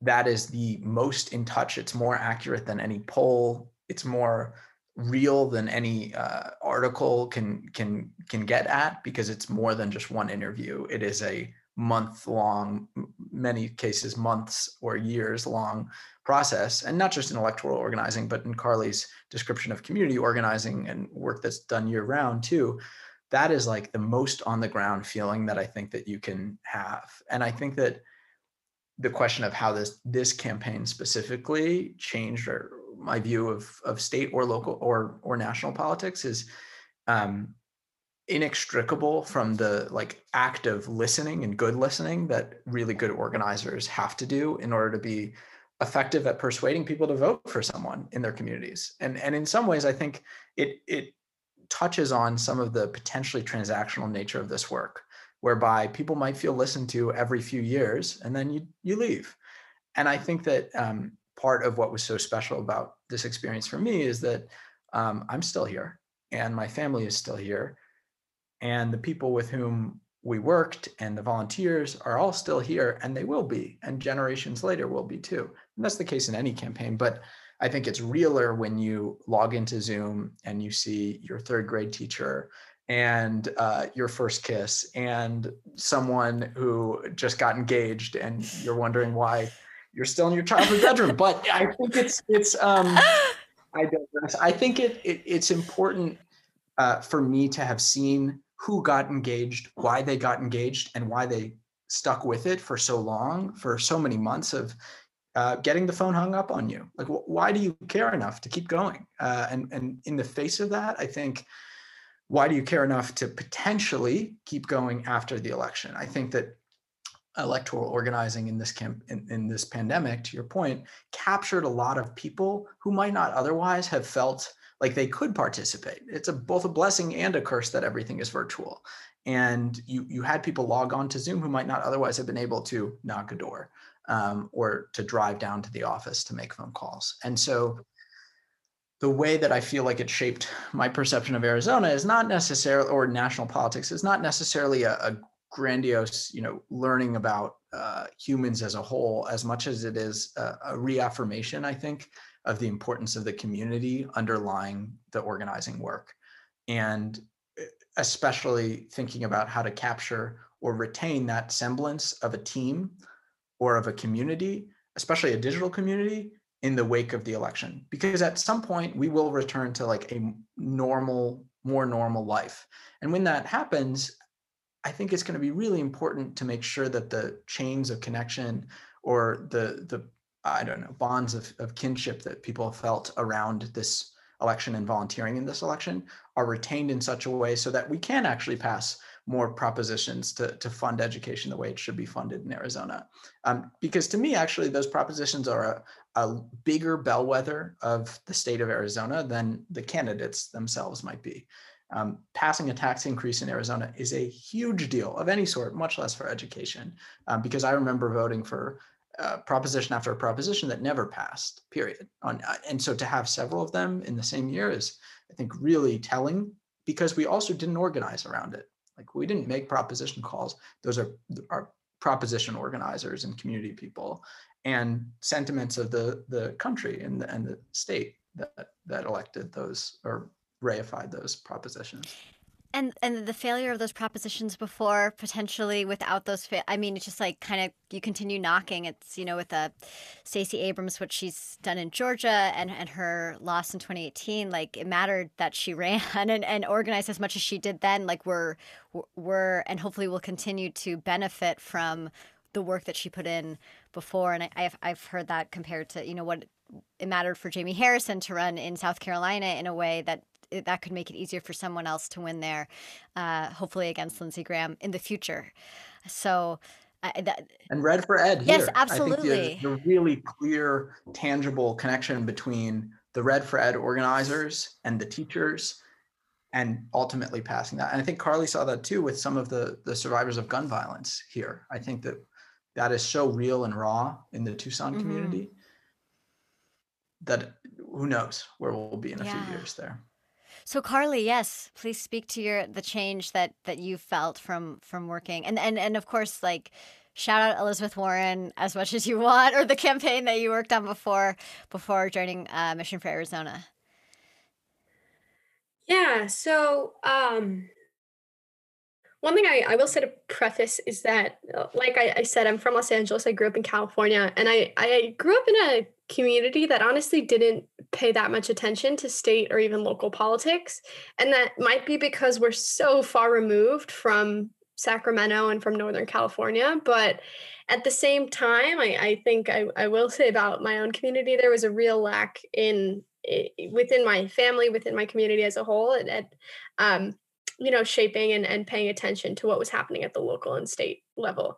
that is the most in touch. It's more accurate than any poll. It's more real than any uh, article can can can get at because it's more than just one interview. It is a month long, many cases months or years long process, and not just in electoral organizing, but in Carly's description of community organizing and work that's done year round too. That is like the most on the ground feeling that I think that you can have, and I think that the question of how this this campaign specifically changed or my view of of state or local or or national politics is um, inextricable from the like act of listening and good listening that really good organizers have to do in order to be effective at persuading people to vote for someone in their communities. And and in some ways, I think it it touches on some of the potentially transactional nature of this work, whereby people might feel listened to every few years and then you you leave. And I think that um, part of what was so special about this experience for me is that um, I'm still here and my family is still here. And the people with whom we worked and the volunteers are all still here and they will be, and generations later will be too. And that's the case in any campaign. But I think it's realer when you log into Zoom and you see your third grade teacher and uh, your first kiss and someone who just got engaged and you're wondering why you're still in your childhood bedroom. But *laughs* I think it's it's um *gasps* I digress. I think it, it it's important uh, for me to have seen who got engaged, why they got engaged, and why they stuck with it for so long, for so many months of uh, getting the phone hung up on you. Like, wh- why do you care enough to keep going? Uh, and and in the face of that, I think, why do you care enough to potentially keep going after the election? I think that electoral organizing in this camp in, in this pandemic to your point captured a lot of people who might not otherwise have felt like they could participate. It's a both a blessing and a curse that everything is virtual. And you you had people log on to zoom who might not otherwise have been able to knock a door um, or to drive down to the office to make phone calls. And so the way that I feel like it shaped my perception of Arizona is not necessarily, or national politics is not necessarily a, a grandiose, you know, learning about uh, humans as a whole, as much as it is a, a, reaffirmation, I think, of the importance of the community underlying the organizing work, and eh, especially thinking about how to capture or retain that semblance of a team or of a community, especially a digital community, in the wake of the election, because at some point we will return to like a normal, more normal life, and when that happens, I think it's going to be really important to make sure that the chains of connection or the the I don't know bonds of, of kinship that people felt around this election and volunteering in this election are retained in such a way so that we can actually pass more propositions to, to fund education the way it should be funded in Arizona. Um, because to me, actually, those propositions are a, a bigger bellwether of the state of Arizona than the candidates themselves might be. Um, passing a tax increase in Arizona is a huge deal of any sort, much less for education. Um, because I remember voting for uh, proposition after proposition that never passed, period. On, uh, and so to have several of them in the same year is, I think, really telling because we also didn't organize around it. Like we didn't make proposition calls. Those are our proposition organizers and community people and sentiments of the, the country and the, and the state that, that elected those or reified those propositions. And and the failure of those propositions before potentially without those fa- i mean it's just like kind of you continue knocking. It's you know with uh, stacey abrams what she's done in georgia and and her loss in 2018 like it mattered that she *laughs* ran and and organized as much as she did then like we're we're and hopefully will continue to benefit from the work that she put in before. And I, I've, I've heard that compared to you know what it mattered for Jamie Harrison to run in South Carolina in a way that that could make it easier for someone else to win there, uh, hopefully against Lindsey Graham in the future. So. Uh, that, and red for ed here. Yes, absolutely. I think the, really clear, tangible connection between the red for ed organizers and the teachers and ultimately passing that. And I think Carly saw that too with some of the the survivors of gun violence here. I think that that is so real and raw in the Tucson Mhm. community that who knows where we'll be in a Yeah. few years there. So Carly, yes, please speak to your the change that that you felt from from working, and and and of course, like shout out Elizabeth Warren as much as you want, or the campaign that you worked on before before joining uh, Mission for Arizona. Yeah. So, um, one thing I, I will say to preface is that, uh, like I, I said, I'm from Los Angeles. I grew up in California, and I, I grew up in a community that honestly didn't pay that much attention to state or even local politics. And that might be because we're so far removed from Sacramento and from Northern California. But at the same time, I, I think I, I will say about my own community, there was a real lack in within my family, within my community as a whole, and at um, you know, shaping and, and paying attention to what was happening at the local and state level.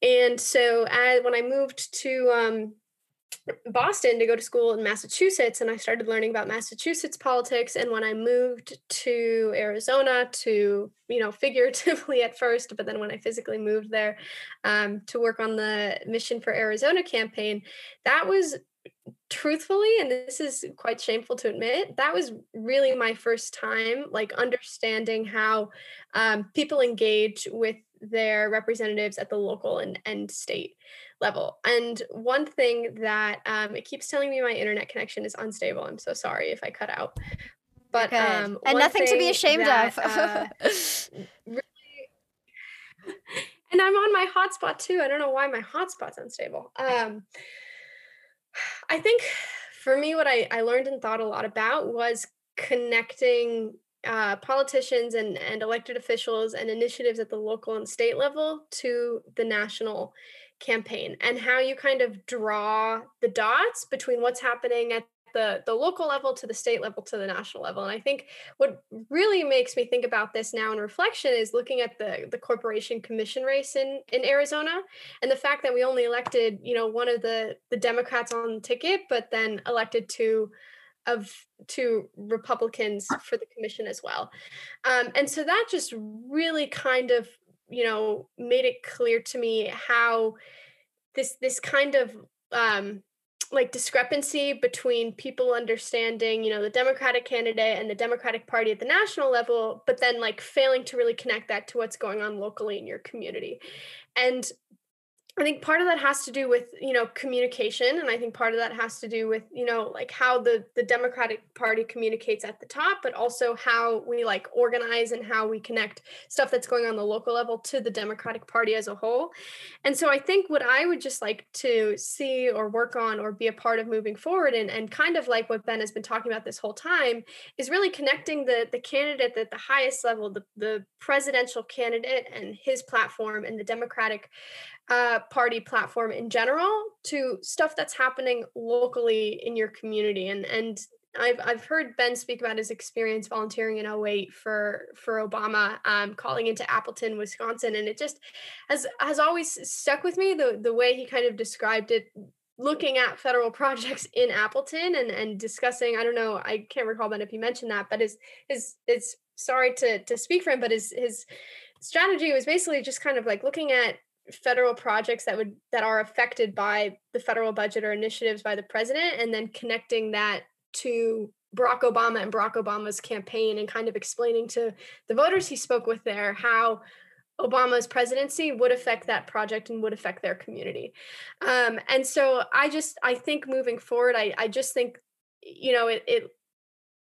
And so, as when I moved to um, Boston to go to school in Massachusetts, and I started learning about Massachusetts politics. And when I moved to Arizona, to you know, figuratively *laughs* at first, but then when I physically moved there um, to work on the Mission for Arizona campaign, that was truthfully and this is quite shameful to admit that was really my first time like understanding how um, people engage with their representatives at the local and, and state level and one thing that um, it keeps telling me my internet connection is unstable i'm so sorry if i cut out but Good. um, and nothing to be ashamed that, of. uh, *laughs* *laughs* and I'm on my hotspot too. I don't know why my hotspot's unstable. Um, I think for me, what I, I learned and thought a lot about was connecting uh, politicians and, and elected officials and initiatives at the local and state level to the national campaign and how you kind of draw the dots between what's happening at the the local level to the state level to the national level. And i think what really makes me think about this now in reflection is looking at the the corporation commission race in in arizona and the fact that we only elected you know one of the the democrats on the ticket but then elected two of two republicans for the commission as well. Um, and so that just really kind of you know made it clear to me how this this kind of um, like discrepancy between people understanding you know the democratic candidate and the democratic party at the national level but then like failing to really connect that to what's going on locally in your community. And I think part of that has to do with you know communication, and I think part of that has to do with you know like how the the Democratic Party communicates at the top, but also how we like organize and how we connect stuff that's going on the local level to the Democratic Party as a whole. And so I think what I would just like to see or work on or be a part of moving forward, and and kind of like what Ben has been talking about this whole time, is really connecting the the candidate at the highest level, the the presidential candidate and his platform, and the Democratic uh, party platform in general to stuff that's happening locally in your community and and I've I've heard Ben speak about his experience volunteering in 08 for for Obama, um, calling into Appleton, Wisconsin, and it just has has always stuck with me the the way he kind of described it, looking at federal *laughs* projects in Appleton and and discussing. I don't know, I can't recall Ben if he mentioned that, but his his it's sorry to to speak for him, but his his strategy was basically just kind of like looking at federal projects that would that are affected by the federal budget or initiatives by the president and then connecting that to Barack Obama and Barack Obama's campaign and kind of explaining to the voters he spoke with there how Obama's presidency would affect that project and would affect their community. Um, and so I just I think moving forward, I I just think you know it it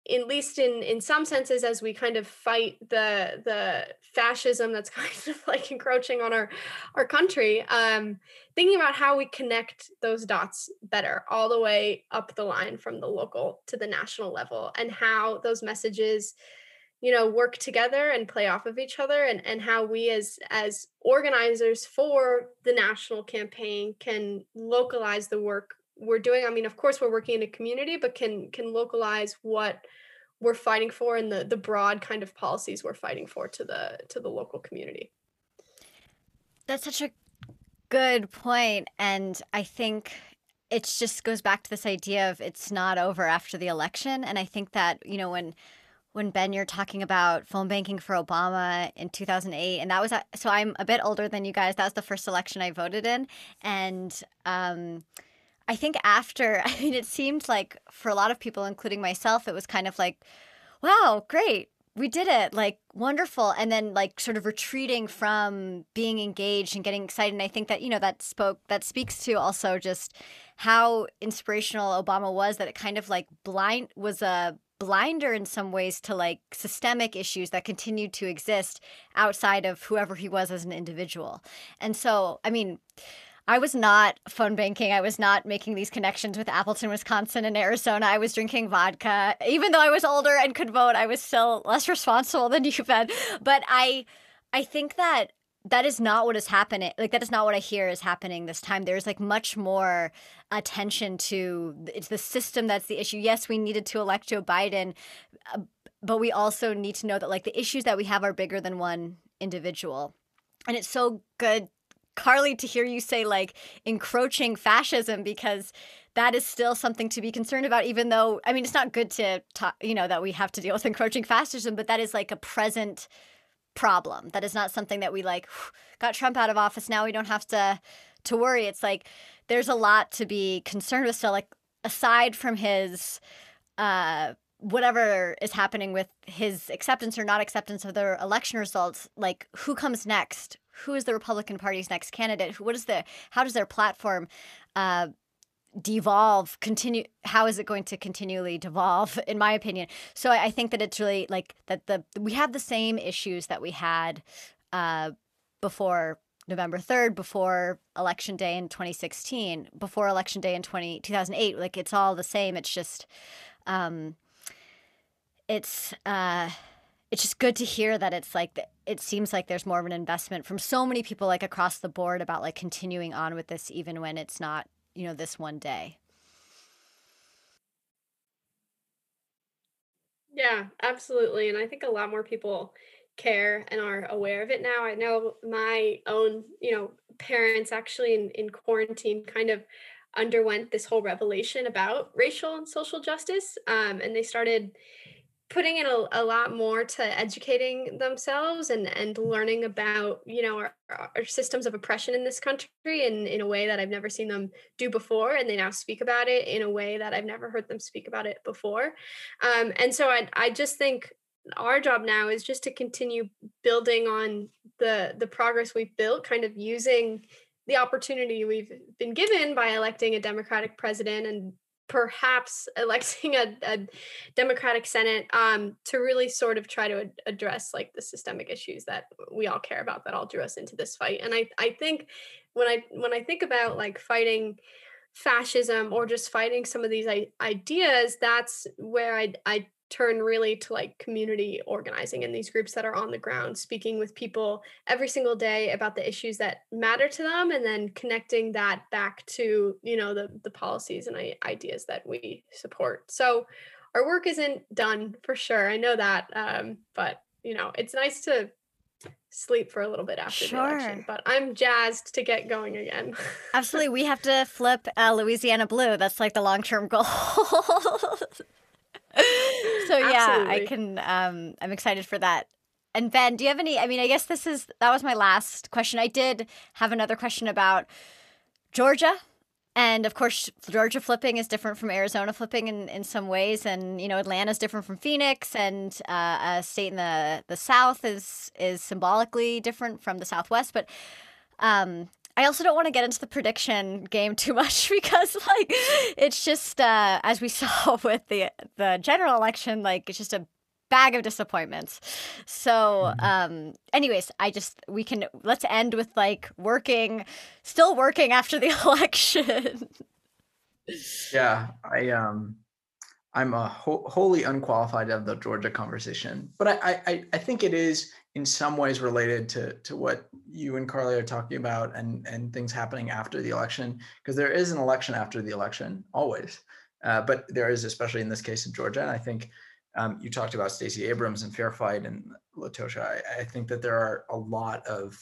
at least in in some senses as we kind of fight the the fascism that's *laughs* kind of like encroaching on our our country um thinking about how we connect those dots better all the way up the line from the local to the national level and how those messages you know work together and play off of each other and and how we as as organizers for the national campaign can localize the work we're doing i mean of course we're working in a community but can can localize what we're fighting for and the the broad kind of policies we're fighting for to the to the local community That's such a good point, and I think it just goes back to this idea of it's not over after the election. And I think that you know when when Ben, you're talking about phone banking for Obama in 2008, and that was so I'm a bit older than you guys. That was the first election I voted in, and um, I think after, *laughs* I mean, it seemed like for a lot of people, including myself, it was kind of like, wow, great, we did it, like wonderful, and then like sort of retreating from being engaged and getting excited. And I think that you know that spoke that speaks to also just how inspirational Obama was. That it kind of like blind was a blinder in some ways to like systemic issues that continued to exist outside of whoever he was as an individual. And so, I mean, I was not phone banking. I was not making these connections with Appleton, Wisconsin, and Arizona. I was drinking vodka. Even though I was older and could vote, I was still less responsible than you've been. But I, I think that that is not what is happening. Like that is not what I hear is happening this time. There's like much more attention to it's the system that's the issue. Yes, we needed to elect Joe Biden, uh, but we also need to know that like the issues that we have are bigger than one individual. And it's so good Carly to hear you say like encroaching fascism because that is still something to be concerned about even though I mean it's not good to talk, you know that we have to deal with *laughs* encroaching fascism but that is like a present problem. That is not something that we like *sighs* got Trump out of office. Now we don't have to to worry. It's like there's a lot to be concerned with still. Like aside from his uh whatever is happening with his acceptance or not acceptance of the election results, like who comes next? Who is the Republican Party's next candidate? What is the how does their platform uh, devolve continue how is it going to continually devolve in my opinion? So I, I, think that it's really like that the we have the same issues that we had uh, before november 3rd before election day in 2016 before election day in 20, 2008 like it's all the same. It's just um it's uh it's just good to hear that it's like it seems like there's more of an investment from so many people like across the board about like continuing on with this even when it's not you know, this one day. Yeah, absolutely. And I think a lot more people care and are aware of it now. I know my own, you know, parents actually in, in quarantine kind of underwent this whole revelation about racial and social justice. Um, and they started putting in a, a lot more to educating themselves and and learning about you know our, our, systems of oppression in this country in in a way that I've never seen them do before and they now speak about it in a way that I've never heard them speak about it before. Um, and so I I just think our job now is just to continue building on the the progress we've built kind of using the opportunity we've been given by electing a democratic president and perhaps electing *laughs* a, a democratic senate um, to really sort of try to ad- address like the systemic issues that we all care about that all drew us into this fight. And i i think when i when i think about like fighting fascism or just fighting some of these I- ideas that's where i i turn really to like community organizing in these groups that are on the ground speaking with people every single day about the issues that matter to them and then connecting that back to you know the the policies and ideas that we support. So our work isn't done for sure i know that um, but you know it's nice to sleep for a little bit after sure. the election but i'm jazzed to get going again. Absolutely we have to *laughs* flip uh, louisiana blue that's like the long-term goal *laughs* *laughs* so yeah, Absolutely. I can. Um, I'm excited for that. And Ben, do you have any? I mean, I guess this is that was my last question. I did have another question about Georgia. And of course, Georgia flipping is different from Arizona flipping in, in some ways, and you know Atlanta is different from Phoenix, and uh, a state in the the South is is symbolically different from the Southwest. But um, I also don't want to get into the prediction game too much *laughs* because like it's just uh, as we *laughs* saw with the the general election, like it's just a bag of disappointments. So, mm-hmm. um, anyways, I just we can let's end with like working, still working after the *laughs* election. yeah, I um, I'm a ho- wholly unqualified of the Georgia conversation, but I, I I think it is in some ways related to to what you and Carly are talking about and and things happening after the election because there is an election after the election always. Uh, but there is especially in this case in Georgia and I think um, you talked about Stacey Abrams and Fair Fight and LaTosha. I, I think that there are a lot of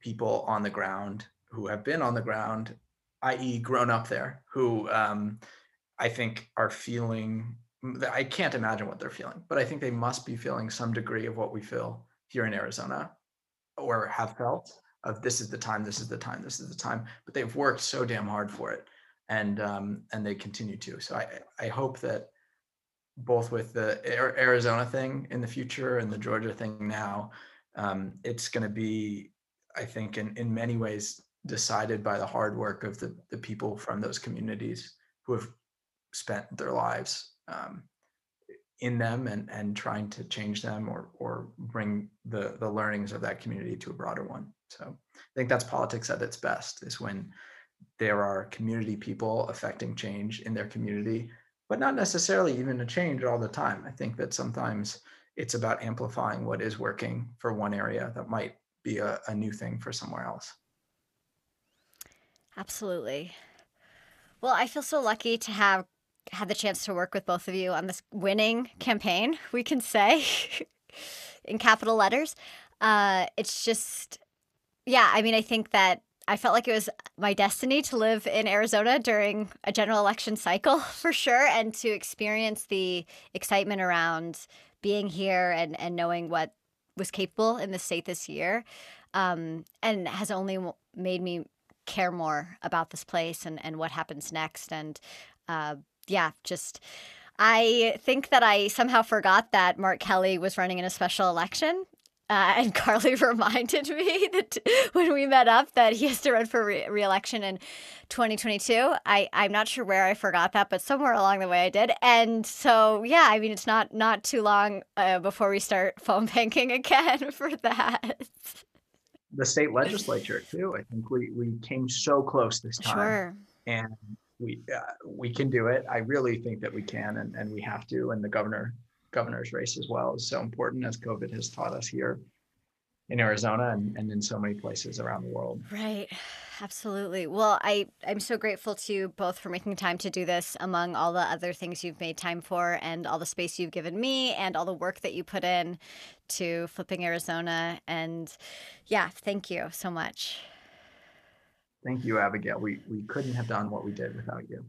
people on the ground who have been on the ground i.e grown up there who um, I think are feeling I can't imagine what they're feeling, but I think they must be feeling some degree of what we feel here in Arizona or have felt of this is the time, this is the time, this is the time. But they've worked so damn hard for it, and um, and they continue to. So I I hope that both with the Arizona thing in the future and the Georgia thing now, um, it's going to be, I think, in in many ways decided by the hard work of the the people from those communities who have spent their lives um, in them and and trying to change them or or bring the the learnings of that community to a broader one. So i think that's politics at its best is when there are community people affecting change in their community but not necessarily even a change all the time. I think that sometimes it's about amplifying what is working for one area that might be a, a new thing for somewhere else. Absolutely. Well i feel so lucky to have had the chance to work with both of you on this winning campaign, we can say, *laughs* in capital letters. Uh, it's just, yeah, I mean, I think that I felt like it was my destiny to live in Arizona during a general election cycle *laughs* for sure, and to experience the excitement around being here and, and knowing what was capable in the state this year. Um, and has only made me care more about this place and, and what happens next. And uh, yeah, just I think that I somehow forgot that Mark Kelly was running in a special election. Uh, and *laughs* Carly reminded me that when we met up that he has to run for re- reelection in 2022. I, I'm not sure where I forgot that, but somewhere along the way I did. And so, yeah, I mean, it's not not too long uh, before we start phone *laughs* banking again for that. The state legislature too. I think we we came so close this time. Sure. And we uh, we can do it. I really think that we can, and, and we have to. And the governor governor's race as well is so important, as COVID has taught us here in Arizona and, and in so many places around the world. Right. Absolutely. Well, I, I'm so grateful to you both for making time to do this among all the other things you've made time for and all the space you've given me and all the work that you put in to flipping Arizona. And yeah, thank you so much. Thank you, Abigail. We we couldn't have done what we did without you.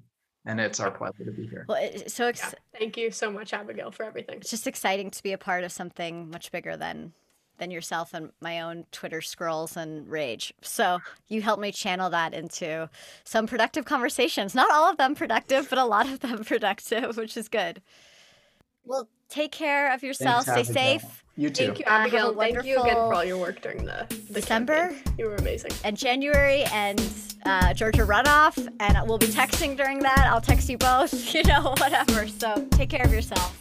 And it's our pleasure to be here. Well, it's so ex- yeah, thank you so much, Abigail, for everything. It's just exciting to be a part of something much bigger than than yourself and my own Twitter scrolls and rage. So you helped me channel that into some productive conversations. Not all of them productive, but a lot of them *laughs* productive, which is good. Well, take care of yourself. Thanks, Stay safe. You too. Thank you, Abigail. Uh, Thank you again for all your work during the, the December. Campaign. You were amazing. And January and uh, Georgia runoff, and we'll be texting during that. I'll text you both, *laughs* you know, whatever. So take care of yourself.